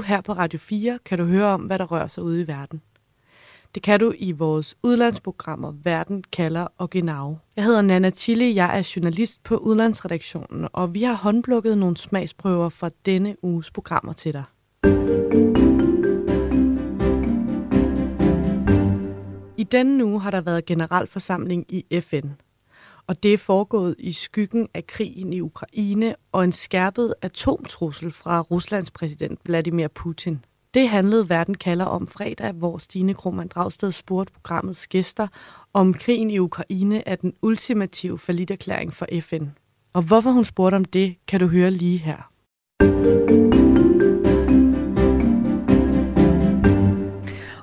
uge her på Radio 4 kan du høre om, hvad der rører sig ude i verden. Det kan du i vores udlandsprogrammer Verden kalder og Genau. Jeg hedder Nana Chili, jeg er journalist på udlandsredaktionen, og vi har håndplukket nogle smagsprøver fra denne uges programmer til dig. I denne uge har der været generalforsamling i FN, og det er foregået i skyggen af krigen i Ukraine og en skærpet atomtrussel fra Ruslands præsident Vladimir Putin. Det handlede Verden kalder om fredag, hvor Stine Krohmann Dragsted spurgte programmets gæster, om krigen i Ukraine er den ultimative forlitterklæring for FN. Og hvorfor hun spurgte om det, kan du høre lige her.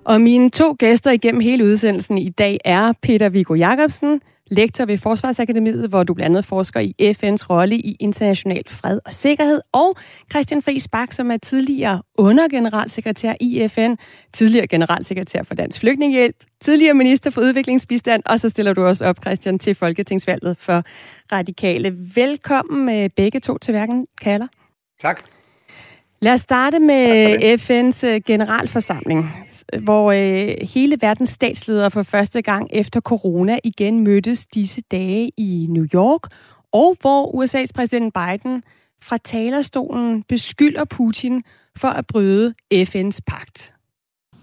Og mine to gæster igennem hele udsendelsen i dag er Peter Viggo Jacobsen, lektor ved Forsvarsakademiet, hvor du blandt andet forsker i FN's rolle i international fred og sikkerhed, og Christian Friis Bak, som er tidligere undergeneralsekretær i FN, tidligere generalsekretær for Dansk Flygtningehjælp, tidligere minister for udviklingsbistand, og så stiller du også op, Christian, til Folketingsvalget for Radikale. Velkommen øh, begge to til hverken kalder. Tak. Lad os starte med FN's øh, generalforsamling, hvor øh, hele verdens statsledere for første gang efter corona igen mødtes disse dage i New York, og hvor USA's præsident Biden fra talerstolen beskylder Putin for at bryde FN's pagt.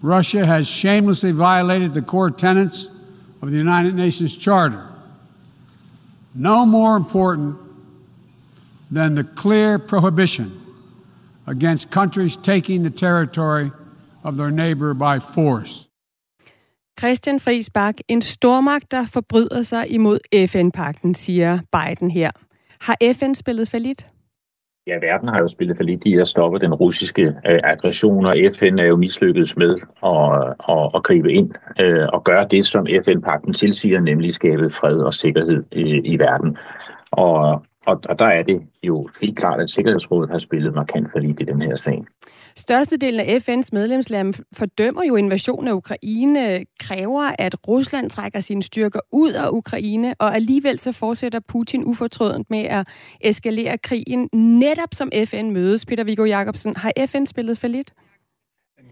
Russia has shamelessly violated the core tenets of the United Nations Charter. No more important than the clear prohibition against countries taking the territory of their neighbor by force. Christian Friis Bak, en stormagt, der forbryder sig imod FN-pakten, siger Biden her. Har FN spillet for lidt? Ja, verden har jo spillet for lidt i at stoppe den russiske øh, aggression, og FN er jo mislykkedes med at, at, at gribe ind øh, og gøre det, som FN-pakten tilsiger, nemlig skabe fred og sikkerhed i, i verden. Og, og, og der er det jo helt klart, at Sikkerhedsrådet har spillet markant for lidt i den her sag. Størstedelen af FN's medlemslande fordømmer jo invasionen af Ukraine, kræver, at Rusland trækker sine styrker ud af Ukraine, og alligevel så fortsætter Putin ufortrødent med at eskalere krigen, netop som FN mødes. Peter Viggo Jacobsen, har FN spillet for lidt?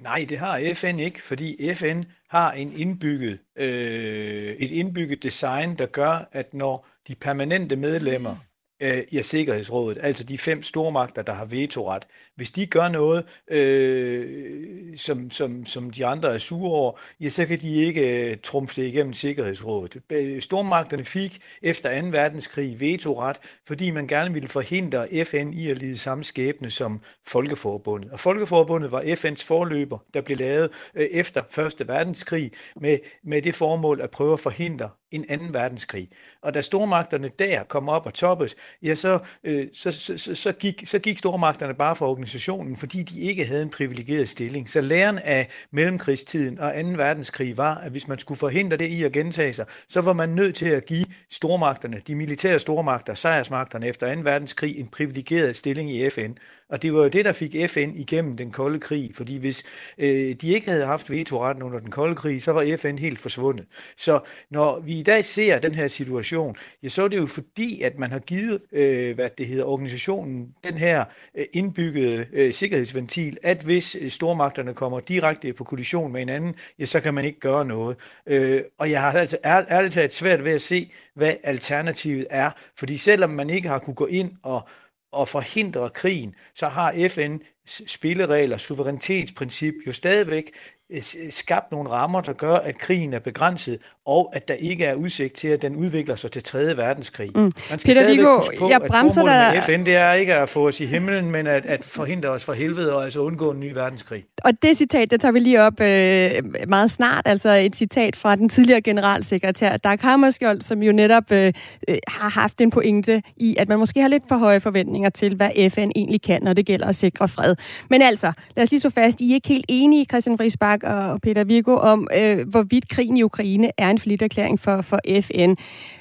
Nej, det har FN ikke, fordi FN har en indbygget, øh, et indbygget design, der gør, at når de permanente medlemmer øh, i Sikkerhedsrådet, altså de fem stormagter, der har vetoret, hvis de gør noget, øh, som, som, som de andre er sure over, ja, så kan de ikke øh, trumfe det igennem Sikkerhedsrådet. Stormagterne fik efter 2. verdenskrig vetoret, fordi man gerne ville forhindre FN i at lide samme skæbne som Folkeforbundet. Og Folkeforbundet var FN's forløber, der blev lavet øh, efter 1. verdenskrig med, med det formål at prøve at forhindre en anden verdenskrig. Og da stormagterne der kom op og toppes, ja, så, øh, så, så, så, så, gik, så gik stormagterne bare for organisationen, fordi de ikke havde en privilegeret stilling. Så læren af mellemkrigstiden og 2. verdenskrig var, at hvis man skulle forhindre det i at gentage sig, så var man nødt til at give stormagterne, de militære stormagter, sejrsmagterne efter 2. verdenskrig, en privilegeret stilling i FN. Og det var jo det, der fik FN igennem den kolde krig, fordi hvis øh, de ikke havde haft vetoretten under den kolde krig, så var FN helt forsvundet. Så når vi i dag ser den her situation, ja, så er det jo fordi, at man har givet, øh, hvad det hedder, organisationen den her øh, indbyggede øh, sikkerhedsventil, at hvis øh, stormagterne kommer direkte på kollision med hinanden, ja, så kan man ikke gøre noget. Øh, og jeg har altså ærligt talt svært ved at se, hvad alternativet er, fordi selvom man ikke har kunne gå ind og og forhindre krigen, så har FN spilleregler, suverænitetsprincip jo stadigvæk øh, skabt nogle rammer, der gør, at krigen er begrænset, og at der ikke er udsigt til, at den udvikler sig til 3. verdenskrig. Mm. Man skal Peter Viggo, på, jeg bremser dig... med FN, det er ikke at få os i himlen, men at, at forhindre os fra helvede og altså undgå en ny verdenskrig. Og det citat, det tager vi lige op øh, meget snart, altså et citat fra den tidligere generalsekretær Dag Hammarskjold, som jo netop øh, øh, har haft en pointe i, at man måske har lidt for høje forventninger til, hvad FN egentlig kan, når det gælder at sikre fred. Men altså, lad os lige så fast, I er ikke helt enige, Christian Friis Bak og Peter Viggo, om øh, hvorvidt krigen i Ukraine er egen forlitterklæring for, for FN.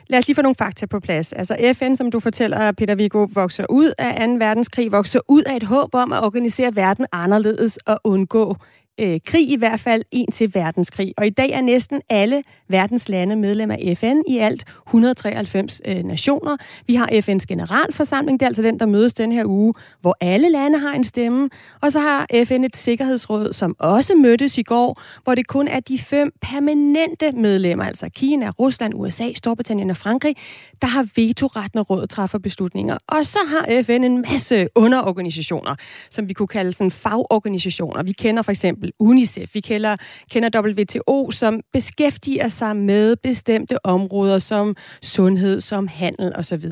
Lad os lige få nogle fakta på plads. Altså FN, som du fortæller, Peter Viggo, vokser ud af 2. verdenskrig, vokser ud af et håb om at organisere verden anderledes og undgå øh, krig, i hvert fald en til verdenskrig. Og i dag er næsten alle verdens lande medlem af FN, i alt 193 øh, nationer. Vi har FN's generalforsamling, det er altså den, der mødes den her uge, hvor alle lande har en stemme. Og så har FN et sikkerhedsråd, som også mødtes i går, hvor det kun er de fem permanente medlemmer, altså Kina, Rusland, USA, Storbritannien og Frankrig, der har vetoret, når rådet træffer beslutninger. Og så har FN en masse underorganisationer, som vi kunne kalde sådan fagorganisationer. Vi kender for eksempel UNICEF, vi kender, kender WTO, som beskæftiger sig med bestemte områder som sundhed, som handel osv.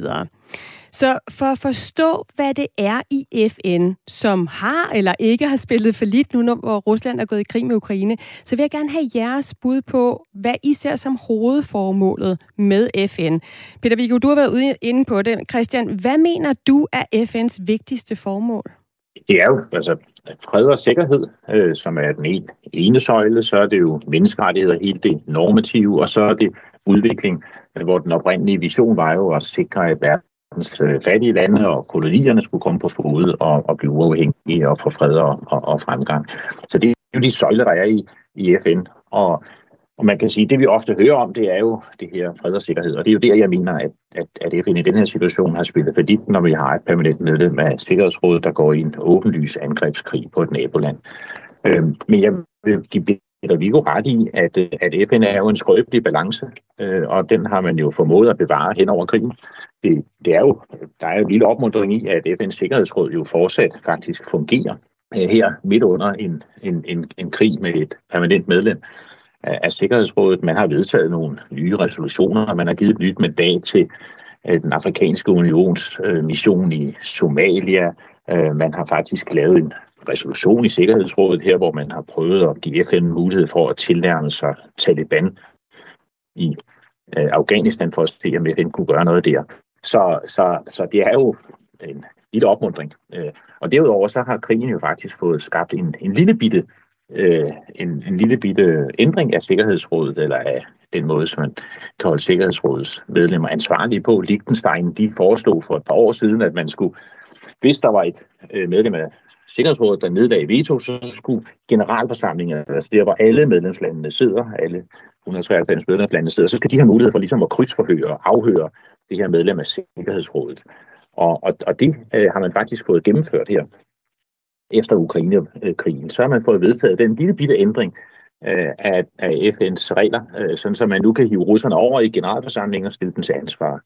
Så for at forstå, hvad det er i FN, som har eller ikke har spillet for lidt nu, hvor Rusland er gået i krig med Ukraine, så vil jeg gerne have jeres bud på, hvad I ser som hovedformålet med FN. Peter Viggo, du har været ude inde på det. Christian, hvad mener du er FN's vigtigste formål? Det er jo altså fred og sikkerhed, øh, som er den ene, ene søjle, så er det jo menneskerettigheder, helt det normative, og så er det udvikling, altså, hvor den oprindelige vision var jo at sikre, at verdens øh, fattige lande og kolonierne skulle komme på fod og, og blive uafhængige og få fred og, og, og fremgang. Så det er jo de søjler, der er i, i FN. Og, og man kan sige, at det vi ofte hører om, det er jo det her fred og sikkerhed. Og det er jo der, jeg mener, at, at, at FN i den her situation har spillet fordi når vi har et permanent medlem af Sikkerhedsrådet, der går i en åbenlys angrebskrig på et naboland. Øhm, men jeg vil give Peter Viggo ret i, at, at FN er jo en skrøbelig balance, øh, og den har man jo formået at bevare hen over krigen. Det, det er jo, der er jo en lille opmuntring i, at FN's Sikkerhedsråd jo fortsat faktisk fungerer øh, her midt under en, en, en, en krig med et permanent medlem af, af Sikkerhedsrådet. Man har vedtaget nogle nye resolutioner, og man har givet et nyt mandat til øh, den afrikanske unions øh, mission i Somalia. Øh, man har faktisk lavet en resolution i Sikkerhedsrådet her, hvor man har prøvet at give FN mulighed for at tilnærme sig Taliban i øh, Afghanistan for at se, om FN kunne gøre noget der. Så, så, så det er jo en lille opmundring. Øh, og derudover så har krigen jo faktisk fået skabt en, en lille bitte øh, en, en lille bitte ændring af Sikkerhedsrådet, eller af den måde, som man kan holde Sikkerhedsrådets medlemmer ansvarlige på. Liechtenstein, de foreslog for et par år siden, at man skulle, hvis der var et øh, medlem af Sikkerhedsrådet, der nedlagde veto, så skulle generalforsamlingen, altså der hvor alle medlemslandene sidder, alle 193 medlemslande sidder, så skal de have mulighed for ligesom at krydsforhøre og afhøre det her medlem af Sikkerhedsrådet. Og, og, og det øh, har man faktisk fået gennemført her efter Ukraine-krigen. Så har man fået vedtaget den lille bitte ændring øh, af, af FN's regler, øh, sådan så man nu kan hive russerne over i generalforsamlingen og stille dem til ansvar.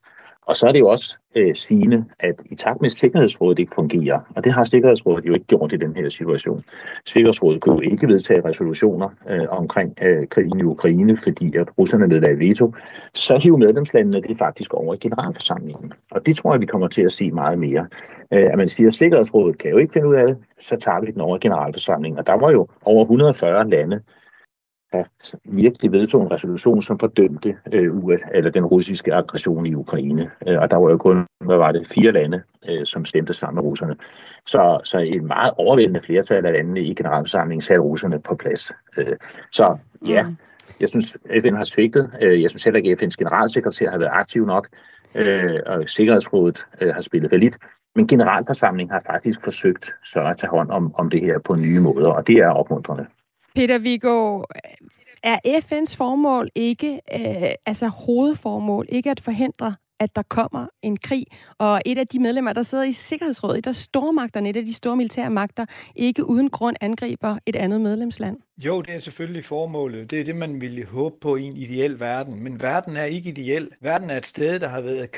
Og så er det jo også øh, sigende, at i takt med, at Sikkerhedsrådet ikke fungerer, og det har Sikkerhedsrådet jo ikke gjort i den her situation. Sikkerhedsrådet kunne jo ikke vedtage resolutioner øh, omkring øh, krigen i Ukraine, fordi at russerne nedlagde veto. Så hiver medlemslandene det faktisk over i generalforsamlingen. Og det tror jeg, vi kommer til at se meget mere. Øh, at man siger, at Sikkerhedsrådet kan jo ikke finde ud af det, så tager vi den over i generalforsamlingen. Og der var jo over 140 lande, der virkelig vedtog en resolution, som fordømte øh, US, eller den russiske aggression i Ukraine. Øh, og der var jo kun, hvad var det, fire lande, øh, som stemte sammen med russerne. Så, så et meget overvældende flertal af landene i generalforsamlingen satte russerne på plads. Øh, så ja, mm. jeg synes, FN har svigtet. Øh, jeg synes heller ikke, at FN's generalsekretær har været aktiv nok. Øh, og Sikkerhedsrådet øh, har spillet for lidt. Men generalforsamlingen har faktisk forsøgt så at tage hånd om, om det her på nye måder, og det er opmuntrende. Peter Viggo, er FN's formål ikke, øh, altså hovedformål, ikke at forhindre, at der kommer en krig, og et af de medlemmer, der sidder i Sikkerhedsrådet, et af stormagterne, et af de store militære magter, ikke uden grund angriber et andet medlemsland? Jo, det er selvfølgelig formålet. Det er det, man ville håbe på i en ideel verden. Men verden er ikke ideel. Verden er et sted, der har været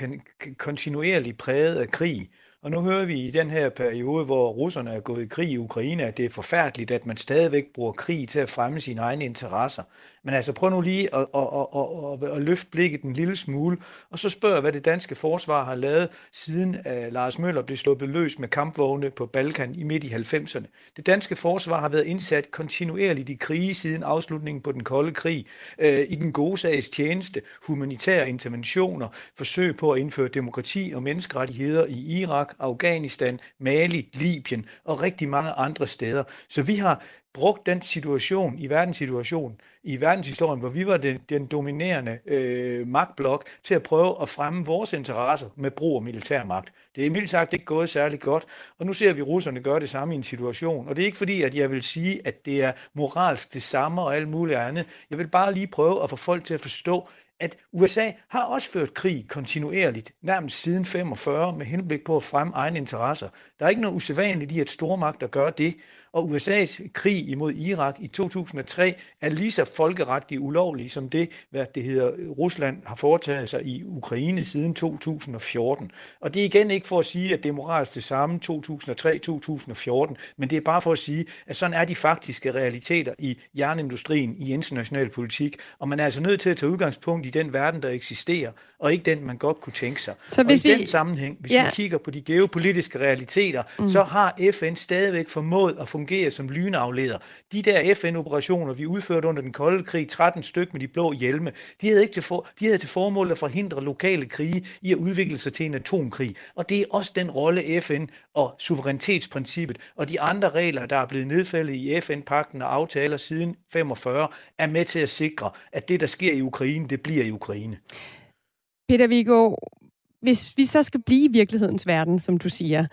kontinuerligt præget af krig. Og nu hører vi i den her periode, hvor russerne er gået i krig i Ukraine, at det er forfærdeligt, at man stadigvæk bruger krig til at fremme sine egne interesser. Men altså prøv nu lige at, at, at, at, at løfte blikket en lille smule, og så spørg, hvad det danske forsvar har lavet, siden uh, Lars Møller blev sluppet løs med kampvogne på Balkan i midt i 90'erne. Det danske forsvar har været indsat kontinuerligt i krige siden afslutningen på den kolde krig, uh, i den gode sags tjeneste, humanitære interventioner, forsøg på at indføre demokrati og menneskerettigheder i Irak, Afghanistan, Mali, Libyen og rigtig mange andre steder. Så vi har brugt den situation i verdenssituationen, i verdenshistorien, hvor vi var den, den dominerende øh, magtblok, til at prøve at fremme vores interesser med brug af militærmagt. Det er mildt sagt ikke gået særlig godt, og nu ser vi russerne gøre det samme i en situation. Og det er ikke fordi, at jeg vil sige, at det er moralsk det samme og alt muligt andet. Jeg vil bare lige prøve at få folk til at forstå, at USA har også ført krig kontinuerligt, nærmest siden 45, med henblik på at fremme egne interesser. Der er ikke noget usædvanligt i, at stormagter gør det, og USA's krig imod Irak i 2003 er lige så folkeretligt ulovlig som det, hvad det hedder, Rusland har foretaget sig i Ukraine siden 2014. Og det er igen ikke for at sige, at det er moralsk det samme 2003-2014, men det er bare for at sige, at sådan er de faktiske realiteter i jernindustrien i international politik, og man er altså nødt til at tage udgangspunkt i den verden, der eksisterer, og ikke den, man godt kunne tænke sig. Så hvis og i vi... den sammenhæng, hvis ja. vi kigger på de geopolitiske realiteter, mm. så har FN stadigvæk formået at fungere som lynafleder. De der FN-operationer, vi udførte under den kolde krig, 13 styk med de blå hjelme, de havde, ikke til for, de havde til formål at forhindre lokale krige i at udvikle sig til en atomkrig. Og det er også den rolle FN og suverænitetsprincippet og de andre regler, der er blevet nedfældet i FN-pakten og aftaler siden 45, er med til at sikre, at det, der sker i Ukraine, det bliver i Ukraine. Peter Viggo, hvis vi så skal blive i virkelighedens verden, som du siger,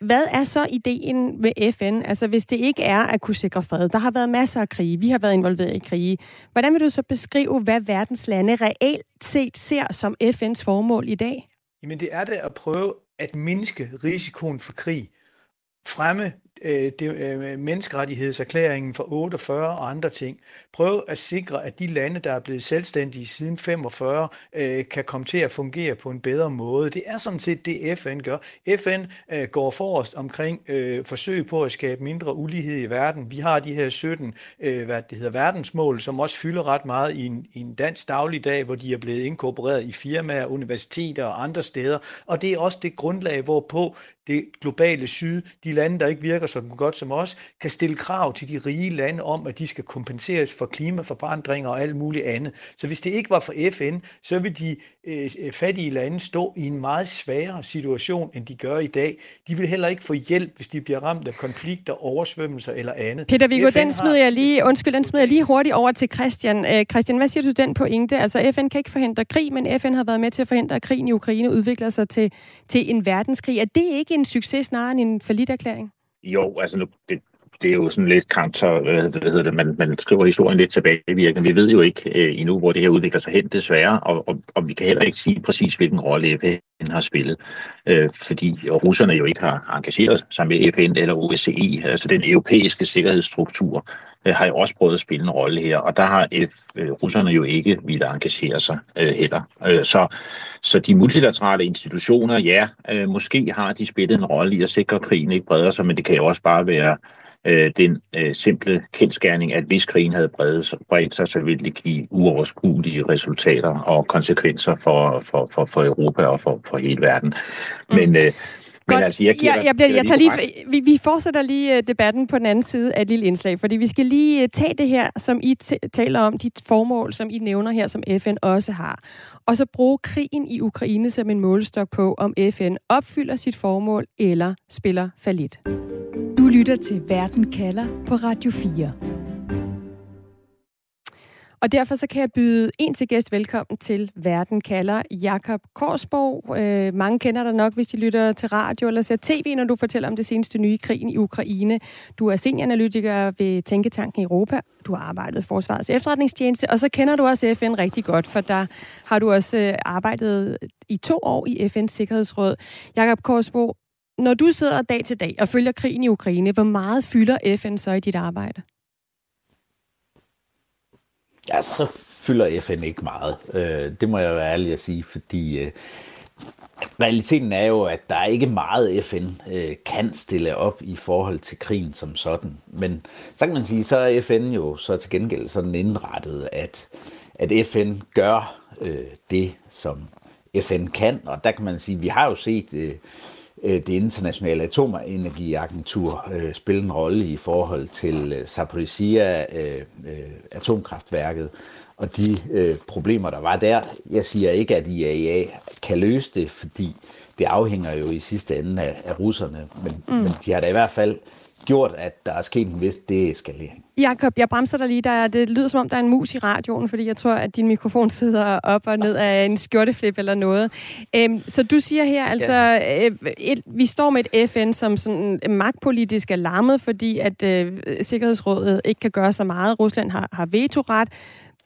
hvad er så ideen med FN? Altså hvis det ikke er at kunne sikre fred. Der har været masser af krige. Vi har været involveret i krige. Hvordan vil du så beskrive, hvad verdens lande reelt set ser som FN's formål i dag? Jamen det er det at prøve at mindske risikoen for krig. Fremme øh, det, øh, menneskerettighedserklæringen fra 48 og andre ting. Prøv at sikre, at de lande, der er blevet selvstændige siden 45, øh, kan komme til at fungere på en bedre måde. Det er sådan set det, FN gør. FN øh, går forrest omkring øh, forsøg på at skabe mindre ulighed i verden. Vi har de her 17 øh, hvad det hedder, verdensmål, som også fylder ret meget i en, i en dansk dagligdag, hvor de er blevet inkorporeret i firmaer, universiteter og andre steder. Og det er også det grundlag, hvorpå det globale syd, de lande, der ikke virker så godt som os, kan stille krav til de rige lande om, at de skal kompenseres for klimaforandringer og alt muligt andet. Så hvis det ikke var for FN, så vil de øh, fattige lande stå i en meget sværere situation, end de gør i dag. De vil heller ikke få hjælp, hvis de bliver ramt af konflikter, oversvømmelser eller andet. Peter Viggo, den smider jeg lige, undskyld, den smider jeg lige hurtigt over til Christian. Øh, Christian, hvad siger du til den pointe? Altså FN kan ikke forhindre krig, men FN har været med til at forhindre, at krigen i Ukraine udvikler sig til, til en verdenskrig. Er det ikke en succes snarere end en erklæring? Jo, altså nu, det, det er jo sådan lidt counter, hvad hedder det, man, man skriver historien lidt tilbagevirkende. Vi ved jo ikke øh, endnu, hvor det her udvikler sig hen, desværre, og, og, og vi kan heller ikke sige præcis, hvilken rolle FN har spillet, øh, fordi russerne jo ikke har engageret sig med FN eller OSCE, altså den europæiske sikkerhedsstruktur, øh, har jo også prøvet at spille en rolle her, og der har F, øh, russerne jo ikke ville engagere sig øh, heller. Øh, så, så de multilaterale institutioner, ja, øh, måske har de spillet en rolle i at sikre, at krigen ikke breder sig, men det kan jo også bare være øh, den øh, simple kendskærning, at hvis krigen havde bredt, bredt sig, så ville det give uoverskuelige resultater og konsekvenser for, for, for, for Europa og for, for hele verden. Mm. Men, øh, men altså, jeg, jeg, jeg, bliver, jeg tager lige, vi, vi fortsætter lige øh, debatten på den anden side af et lille indslag, fordi vi skal lige øh, tage det her, som I taler om, dit formål, som I nævner her, som FN også har, og så bruge krigen i Ukraine som en målestok på, om FN opfylder sit formål eller spiller falit. Du lytter til Verden kalder på Radio 4. Og derfor så kan jeg byde en til gæst velkommen til Verden kalder Jakob Korsborg. Øh, mange kender dig nok, hvis de lytter til radio eller ser tv, når du fortæller om det seneste nye krigen i Ukraine. Du er senioranalytiker ved Tænketanken Europa. Du har arbejdet for Forsvarets efterretningstjeneste, og så kender du også FN rigtig godt, for der har du også øh, arbejdet i to år i FN's Sikkerhedsråd. Jakob Korsborg, når du sidder dag til dag og følger krigen i Ukraine, hvor meget fylder FN så i dit arbejde? Ja, så fylder FN ikke meget. Øh, det må jeg være ærlig at sige, fordi øh, realiteten er jo, at der er ikke meget FN øh, kan stille op i forhold til krigen som sådan. Men så kan man sige, så er FN jo så til gengæld sådan indrettet, at, at FN gør øh, det, som FN kan. Og der kan man sige, vi har jo set øh, det internationale atomenergiagentur øh, spille en rolle i forhold til øh, Zaporizhia øh, øh, atomkraftværket og de øh, problemer, der var der. Jeg siger ikke, at IAEA kan løse det, fordi det afhænger jo i sidste ende af, af russerne, men, mm. men de har da i hvert fald gjort, at der er sket en vis deeskalering. Jakob, jeg bremser dig lige. Der, det lyder som om, der er en mus i radioen, fordi jeg tror, at din mikrofon sidder op og ned af en skjorteflip eller noget. Øhm, så du siger her altså, ja. øh, et, vi står med et FN, som sådan magtpolitisk er lammet, fordi at øh, Sikkerhedsrådet ikke kan gøre så meget. Rusland har, har vetoret.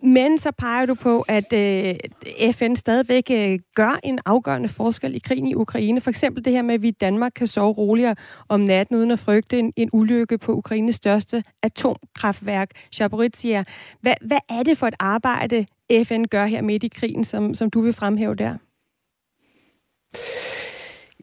Men så peger du på, at øh, FN stadigvæk øh, gør en afgørende forskel i krigen i Ukraine. For eksempel det her med, at vi i Danmark kan sove roligere om natten, uden at frygte en, en ulykke på Ukraines største atomkraftværk, Zaporizhia. Hvad, hvad er det for et arbejde, FN gør her midt i krigen, som, som du vil fremhæve der?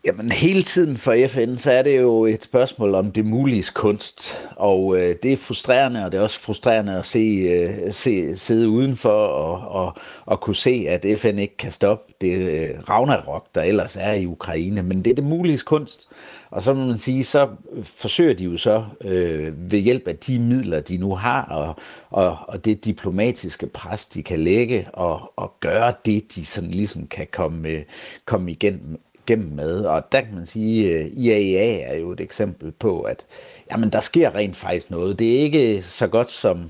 Jamen hele tiden for FN, så er det jo et spørgsmål om det mulige kunst, og øh, det er frustrerende, og det er også frustrerende at se, øh, se sidde udenfor og, og, og kunne se, at FN ikke kan stoppe det øh, Ragnarok, der ellers er i Ukraine, men det er det mulige kunst, og så må man sige, så forsøger de jo så øh, ved hjælp af de midler, de nu har, og, og, og det diplomatiske pres, de kan lægge, og, og gøre det, de sådan ligesom kan komme, øh, komme igennem igennem med. Og der kan man sige, øh, at IAEA er jo et eksempel på, at jamen, der sker rent faktisk noget. Det er ikke så godt, som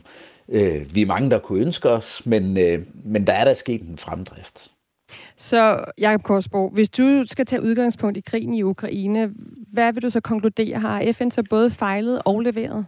øh, vi er mange, der kunne ønske os, men, øh, men der er der sket en fremdrift. Så Jakob Korsbo, hvis du skal tage udgangspunkt i krigen i Ukraine, hvad vil du så konkludere? Har FN så både fejlet og leveret?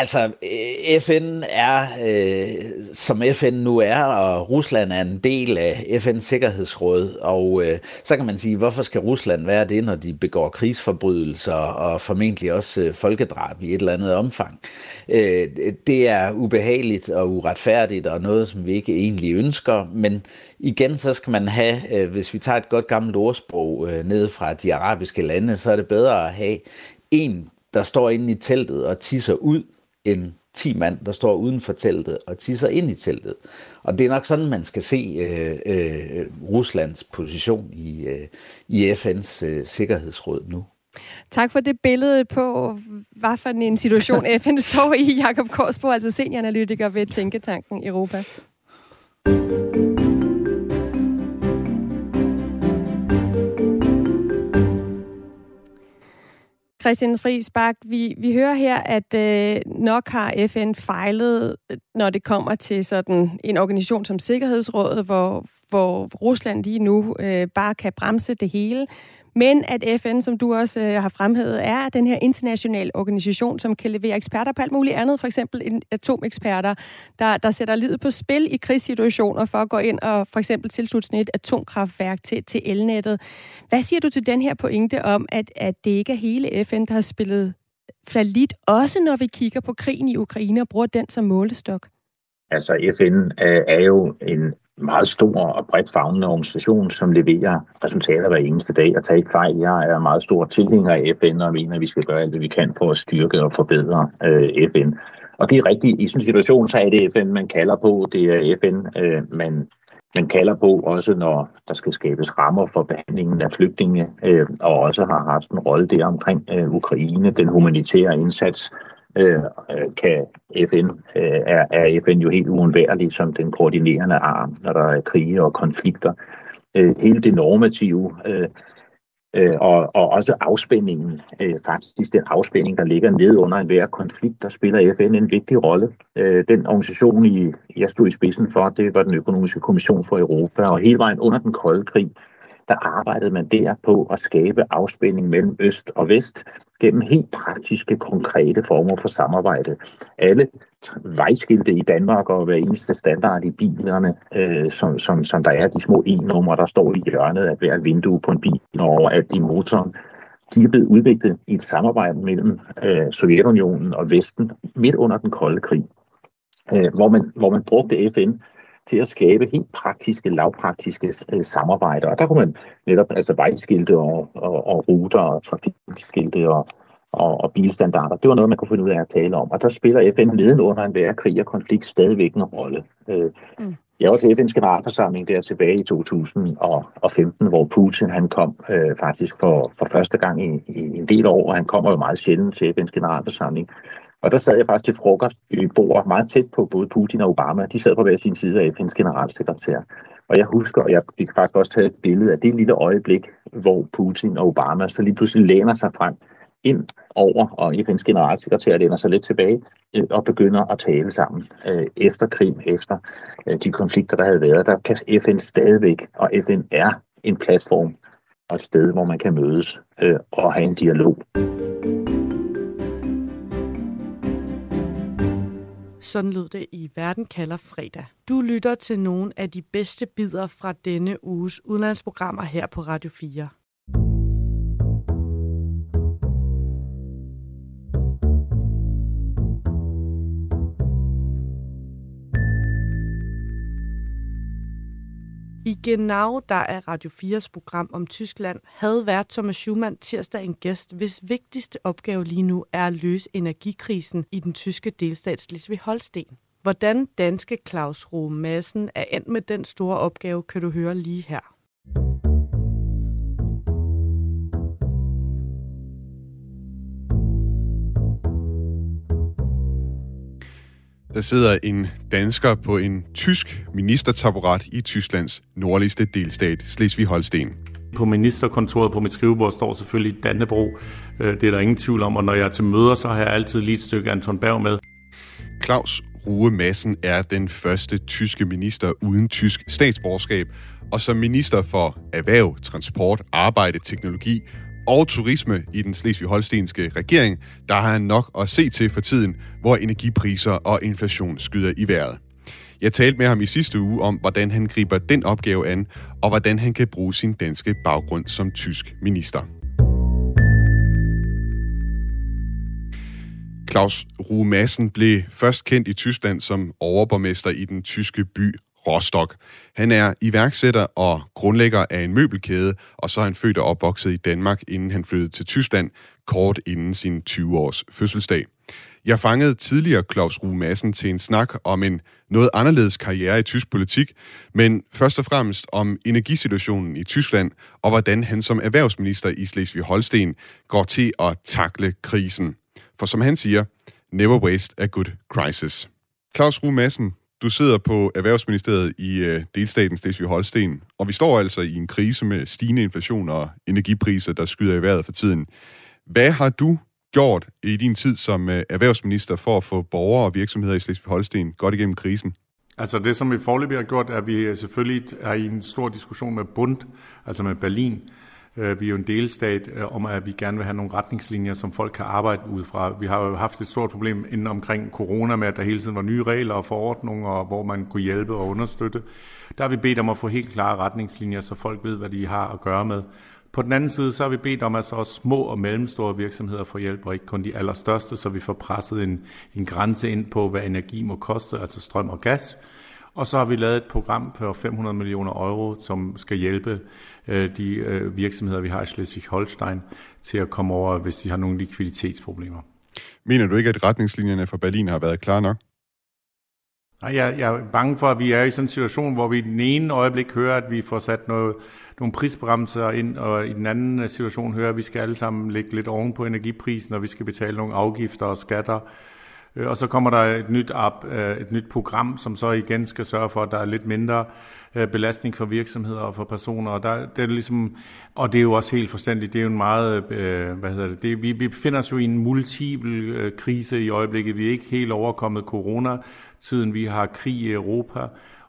Altså, øh, FN er, øh, som FN nu er, og Rusland er en del af FN's Sikkerhedsråd, og øh, så kan man sige, hvorfor skal Rusland være det, når de begår krigsforbrydelser og formentlig også øh, folkedrab i et eller andet omfang? Øh, det er ubehageligt og uretfærdigt og noget, som vi ikke egentlig ønsker, men igen, så skal man have, øh, hvis vi tager et godt gammelt ordsprog øh, ned fra de arabiske lande, så er det bedre at have en, der står inde i teltet og tisser ud, end 10 mand, der står uden for teltet og tisser ind i teltet. Og det er nok sådan, man skal se øh, øh, Ruslands position i, øh, i FN's øh, Sikkerhedsråd nu. Tak for det billede på, hvad for en situation FN står i, Jakob Korsbo, altså senioranalytiker ved Tænketanken Europa. Christian Friisbak, vi, vi hører her, at øh, nok har FN fejlet, når det kommer til sådan en organisation som Sikkerhedsrådet, hvor, hvor Rusland lige nu øh, bare kan bremse det hele. Men at FN, som du også øh, har fremhævet, er den her internationale organisation, som kan levere eksperter på alt muligt andet, for eksempel en atomeksperter, der, der sætter livet på spil i krigssituationer for at gå ind og for eksempel tilslutte et atomkraftværk til, til elnettet. Hvad siger du til den her pointe om, at, at det ikke er hele FN, der har spillet flalit, også når vi kigger på krigen i Ukraine og bruger den som målestok? Altså FN øh, er jo en meget stor og bredt fagnende organisation, som leverer resultater hver eneste dag. Og tag ikke fejl, jeg er meget stor tilhænger af FN og mener, at vi skal gøre alt hvad vi kan for at styrke og forbedre øh, FN. Og det er rigtigt, i sådan en situation, så er det FN, man kalder på. Det er FN, øh, man, man kalder på, også når der skal skabes rammer for behandlingen af flygtninge, øh, og også har haft en rolle der omkring øh, Ukraine, den humanitære indsats, Øh, kan FN, øh, er, er FN jo helt uundværlig som den koordinerende arm, når der er krige og konflikter. Øh, hele det normative øh, øh, og, og også afspændingen, øh, faktisk den afspænding, der ligger ned under enhver konflikt, der spiller FN en vigtig rolle. Øh, den organisation, I, jeg stod i spidsen for, det var den økonomiske kommission for Europa, og hele vejen under den kolde krig, der arbejdede man der på at skabe afspænding mellem øst og vest gennem helt praktiske, konkrete former for samarbejde. Alle vejskilte i Danmark og hver eneste standard i bilerne, øh, som, som, som der er, de små e-numre, der står i hjørnet af hver vindue på en bil og overalt i motoren, de er blevet udviklet i et samarbejde mellem øh, Sovjetunionen og Vesten midt under den kolde krig, øh, hvor, man, hvor man brugte FN til at skabe helt praktiske, lavpraktiske øh, samarbejder. Og der kunne man netop altså vejskilte og, og, og ruter og trafikskilte og, og, og bilstandarder. Det var noget, man kunne finde ud af at tale om. Og der spiller FN neden under en hver krig og konflikt stadigvæk en rolle. Øh, mm. Jeg var til FN's generalforsamling der tilbage i 2015, hvor Putin han kom øh, faktisk for, for første gang i, i en del år, og han kommer jo meget sjældent til FN's generalforsamling. Og der sad jeg faktisk til frokost i bord meget tæt på både Putin og Obama. De sad på hver sin side af FN's generalsekretær. Og jeg husker, og jeg fik faktisk også taget et billede af det lille øjeblik, hvor Putin og Obama så lige pludselig læner sig frem ind over, og FN's generalsekretær læner sig lidt tilbage, øh, og begynder at tale sammen. Øh, efter Krim, efter øh, de konflikter, der havde været, der kan FN stadigvæk, og FN er en platform og et sted, hvor man kan mødes øh, og have en dialog. Sådan lød det i Verden kalder fredag. Du lytter til nogle af de bedste bidder fra denne uges udlandsprogrammer her på Radio 4. I Genau, der er Radio 4's program om Tyskland, havde vært Thomas Schumann tirsdag en gæst, hvis vigtigste opgave lige nu er at løse energikrisen i den tyske delstat Slesvig-Holsten. Hvordan danske Claus Ruhe Madsen er endt med den store opgave, kan du høre lige her. Der sidder en dansker på en tysk ministertaburet i Tysklands nordligste delstat, Slesvig-Holsten. På ministerkontoret på mit skrivebord står selvfølgelig Dannebro. Øh, det er der ingen tvivl om, og når jeg er til møder, så har jeg altid lige et stykke Anton Berg med. Claus Rue Madsen er den første tyske minister uden tysk statsborgerskab, og som minister for erhverv, transport, arbejde, teknologi og turisme i den slesvig-holstenske regering, der har han nok at se til for tiden, hvor energipriser og inflation skyder i vejret. Jeg talte med ham i sidste uge om, hvordan han griber den opgave an, og hvordan han kan bruge sin danske baggrund som tysk minister. Claus Ruhe Madsen blev først kendt i Tyskland som overborgmester i den tyske by Rostock. Han er iværksætter og grundlægger af en møbelkæde, og så er han født og opvokset i Danmark, inden han flyttede til Tyskland, kort inden sin 20-års fødselsdag. Jeg fangede tidligere Claus Ruh Madsen til en snak om en noget anderledes karriere i tysk politik, men først og fremmest om energisituationen i Tyskland, og hvordan han som erhvervsminister i Slesvig-Holsten går til at takle krisen. For som han siger, never waste a good crisis. Claus Ruh Madsen, du sidder på Erhvervsministeriet i øh, delstaten Slesvig-Holsten, og vi står altså i en krise med stigende inflation og energipriser, der skyder i vejret for tiden. Hvad har du gjort i din tid som øh, erhvervsminister for at få borgere og virksomheder i Slesvig-Holsten godt igennem krisen? Altså det, som vi forløbig har gjort, er, at vi øh, selvfølgelig er i en stor diskussion med Bund, altså med Berlin, Øh, Øh, vi er jo en delstat øh, om, at vi gerne vil have nogle retningslinjer, som folk kan arbejde ud fra. Vi har jo haft et stort problem inden omkring corona med, at der hele tiden var nye regler og forordninger, hvor man kunne hjælpe og understøtte. Der har vi bedt om at få helt klare retningslinjer, så folk ved, hvad de har at gøre med. På den anden side, så har vi bedt om, at så også små og mellemstore virksomheder får hjælp, og ikke kun de allerstørste, så vi får presset en, en grænse ind på, hvad energi må koste, altså strøm og gas. Og så har vi lavet et program på 500 millioner euro, som skal hjælpe øh, de øh, virksomheder, vi har i Schleswig-Holstein, til at komme over, hvis de har nogle likviditetsproblemer. Mener du ikke, at retningslinjerne fra Berlin har været klare nok? Nej, jeg, jeg er bange for, at vi er i sådan en situation, hvor vi i den ene øjeblik hører, at vi får sat noget, nogle prisbremser ind, og i den anden situation hører, at vi skal alle sammen lægge lidt oven på energiprisen, og vi skal betale nogle afgifter og skatter. Øh, og så kommer der et nyt, app, øh, et nyt program, som så igen skal sørge for, at der er lidt mindre øh, belastning for virksomheder og for personer. Og, der, det er ligesom, og det er jo også helt forstændigt, det er jo en meget, øh, hvad hedder det, det vi, vi befinder os jo i en multiple krise i øjeblikket. Vi er ikke helt overkommet corona-tiden, vi har krig i Europa,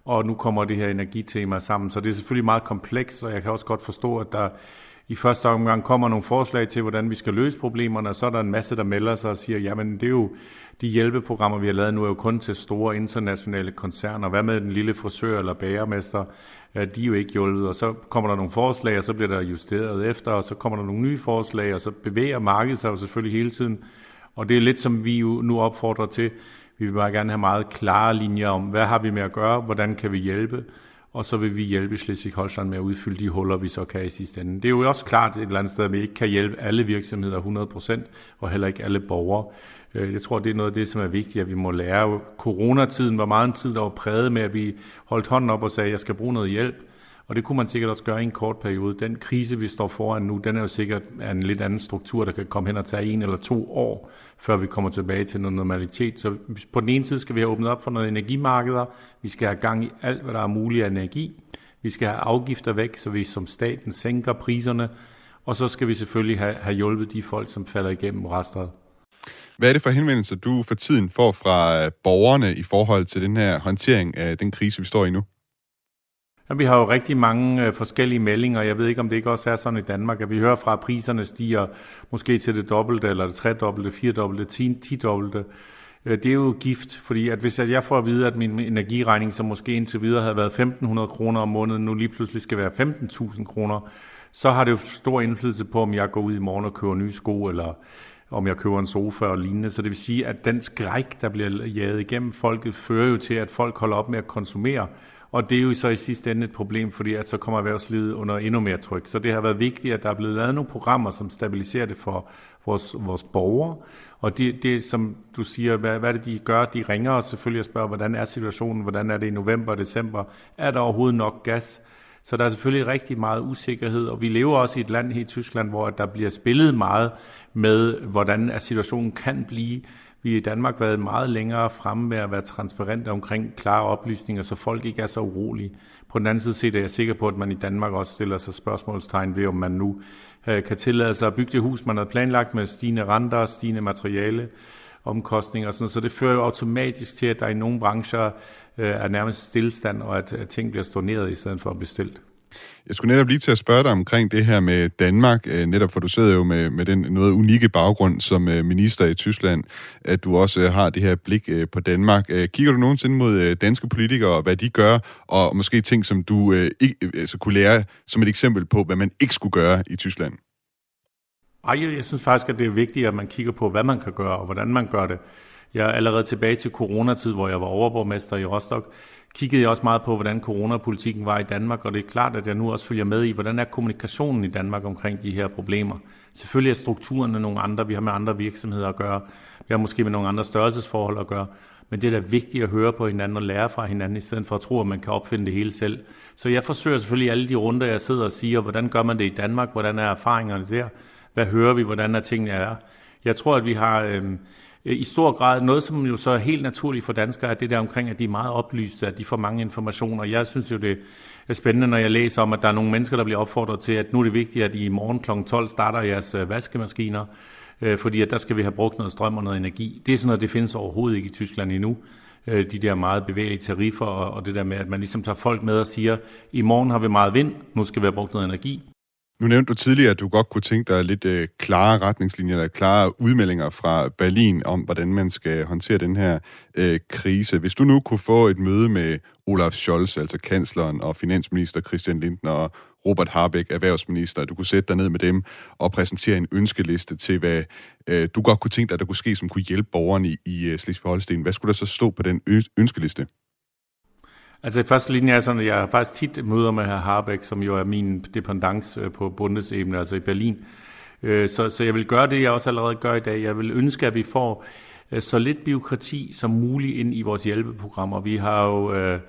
og nu kommer det her energitema sammen. Så det er selvfølgelig meget komplekst, og jeg kan også godt forstå, at der i første omgang kommer nogle forslag til, hvordan vi skal løse problemerne, og så er der en masse, der melder sig og siger, jamen det er jo de hjælpeprogrammer, vi har lavet nu, er jo kun til store internationale koncerner. Hvad med den lille frisør eller bagermester? De er jo ikke hjulpet, og så kommer der nogle forslag, og så bliver der justeret efter, og så kommer der nogle nye forslag, og så bevæger markedet sig jo selvfølgelig hele tiden. Og det er lidt som vi jo nu opfordrer til. Vi vil bare gerne have meget klare linjer om, hvad har vi med at gøre, hvordan kan vi hjælpe, og så vil vi hjælpe Schleswig-Holstein med at udfylde de huller, vi så kan i sidste ende. Det er jo også klart et eller andet sted, at vi ikke kan hjælpe alle virksomheder 100%, og heller ikke alle borgere. Øh, jeg tror, det er noget af det, som er vigtigt, at vi må lære. Coronatiden var meget en tid, der var præget med, at vi holdt hånden op og sagde, at jeg skal bruge noget hjælp. Og det kunne man sikkert også gøre i en kort periode. Den krise, vi står foran nu, den er jo sikkert af en lidt anden struktur, der kan komme hen og tage en eller to år, før vi kommer tilbage til noget normalitet. Så på den ene side skal vi have åbnet op for noget energimarkeder. Vi skal have gang i alt, hvad der er muligt af energi. Vi skal have afgifter væk, så vi som staten sænker priserne og så skal vi selvfølgelig have, have hjulpet de folk, som falder igennem restret. Hvad er det for henvendelser, du for tiden får fra øh, borgerne i forhold til den her håndtering af den krise, vi står i nu? Ja, vi har jo rigtig mange øh, forskellige meldinger. Jeg ved ikke, om det ikke også er sådan i Danmark, at vi hører fra, at priserne stiger måske til det dobbelte, eller det tredobbelte, firedobbelte, tidobbelte. Øh, det er jo gift, fordi at hvis jeg får at vide, at min energiregning, som måske indtil videre havde været 1.500 kroner om måneden, nu lige pludselig skal være 15.000 kroner, så har det jo stor indflydelse på, om jeg går ud i morgen og køber nye sko, eller om jeg køber en sofa og lignende. Så det vil sige, at den skræk, der bliver jaget igennem folket, fører jo til, at folk holder op med at konsumere. Og det er jo så i sidste ende et problem, fordi at så kommer erhvervslivet under endnu mere tryk. Så det har været vigtigt, at der er blevet lavet nogle programmer, som stabiliserer det for vores, vores borgere. Og det, det, som du siger, hvad, hvad er det, de gør? De ringer os selvfølgelig og spørger, hvordan er situationen? Hvordan er det i november og december? Er der overhovedet nok gas? Så der er selvfølgelig rigtig meget usikkerhed, og vi lever også i et land her i Tyskland, hvor der bliver spillet meget med, hvordan situationen kan blive. Vi i Danmark været meget længere fremme med at være transparente omkring klare oplysninger, så folk ikke er så urolige. På den anden side set er jeg sikker på, at man i Danmark også stiller sig spørgsmålstegn ved, om man nu øh, kan tillade sig at bygge det hus, man har planlagt med stigende renter, stigende materiale, omkostninger og sådan Så det fører jo automatisk til, at der i nogle brancher øh, er nærmest stillstand, og at, at ting bliver storneret i stedet for bestilt. Jeg skulle netop lige til at spørge dig omkring det her med Danmark, øh, netop for du sidder jo med, med den noget unikke baggrund som øh, minister i Tyskland, at du også øh, har det her blik på Danmark. Kigger du nogensinde mod danske politikere, og hvad de gør, og måske ting, som du ikke, altså, kunne lære som et eksempel på, hvad man ikke skulle gøre i Tyskland? Ej, jeg synes faktisk, at det er vigtigt, at man kigger på, hvad man kan gøre, og hvordan man gør det. Jeg er allerede tilbage til coronatid, hvor jeg var overborgmester i Rostock, kiggede jeg også meget på, hvordan coronapolitikken var i Danmark, og det er klart, at jeg nu også følger med i, hvordan er kommunikationen i Danmark omkring de her problemer. Selvfølgelig er strukturerne nogle andre, vi har med andre virksomheder at gøre, vi har måske med nogle andre størrelsesforhold at gøre, men det er da vigtigt at høre på hinanden og lære fra hinanden, i stedet for at tro, at man kan opfinde det hele selv. Så jeg forsøger selvfølgelig alle de runder, jeg sidder og siger, hvordan gør man det i Danmark, hvordan er erfaringerne der, hvad hører vi, hvordan er tingene er. Jeg tror, at vi har... Øh, Øh, i stor grad noget, som jo så er helt naturligt for danskere, er det der omkring, at de er meget oplyste, at de får mange informationer. Jeg synes jo, det er spændende, når jeg læser om, at der er nogle mennesker, der bliver opfordret til, at nu er det vigtigt, at I i morgen kl. 12 starter jeres øh, vaskemaskiner, øh, fordi at der skal vi have brugt noget strøm og noget energi. Det er sådan noget, det findes overhovedet ikke i Tyskland endnu de der meget bevægelige tariffer, og, det der med, at man ligesom tager folk med og siger, i morgen har vi meget vind, nu skal vi have brugt noget energi. Nu nævnte du tidligere, at du godt kunne tænke dig lidt øh, klare retningslinjer, eller klare udmeldinger fra Berlin om, hvordan man skal håndtere den her øh, krise. Hvis du nu kunne få et møde med Olaf Scholz, altså kansleren, og finansminister Christian Lindner og Robert Harbeck, erhvervsminister, du kunne sætte dig ned med dem og præsentere en ønskeliste til, hvad øh, du godt kunne tænke dig, der kunne ske, som kunne hjælpe borgerne i, i øh, Slesvig-Holsten. Hvad skulle der så stå på den ønskeliste? Altså i første linje er sådan, at jeg faktisk tit møder med herr Harbeck, som jo er min dependance øh, på bundesebene, altså i Berlin. Øh, så, så jeg vil gøre det, jeg også allerede gør i dag. Jeg vil ønske, at vi får øh, så lidt byråkrati som muligt ind i vores hjælpeprogrammer. Vi har jo øh,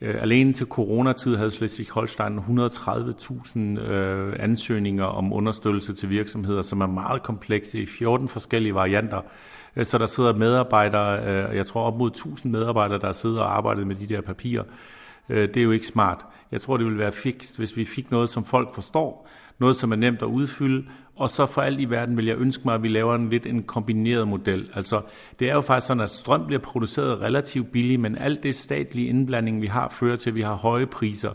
alene til coronatid havde Slesvig-Holstein 130.000 øh, ansøgninger om understøttelse til virksomheder, som er meget komplekse i 14 forskellige varianter. Øh, så der sidder medarbejdere, øh, jeg tror op mod 1000 medarbejdere, der sidder og arbejder med de der papirer. Øh, det er jo ikke smart. Jeg tror, det ville være fikst, hvis vi fik noget, som folk forstår, noget, som er nemt at udfylde, og så for alt i verden vil jeg ønske mig, at vi laver en lidt en kombineret model. Altså, det er jo faktisk sådan, at strøm bliver produceret relativt billigt, men alt det statlige indblanding, vi har, fører til, at vi har høje priser.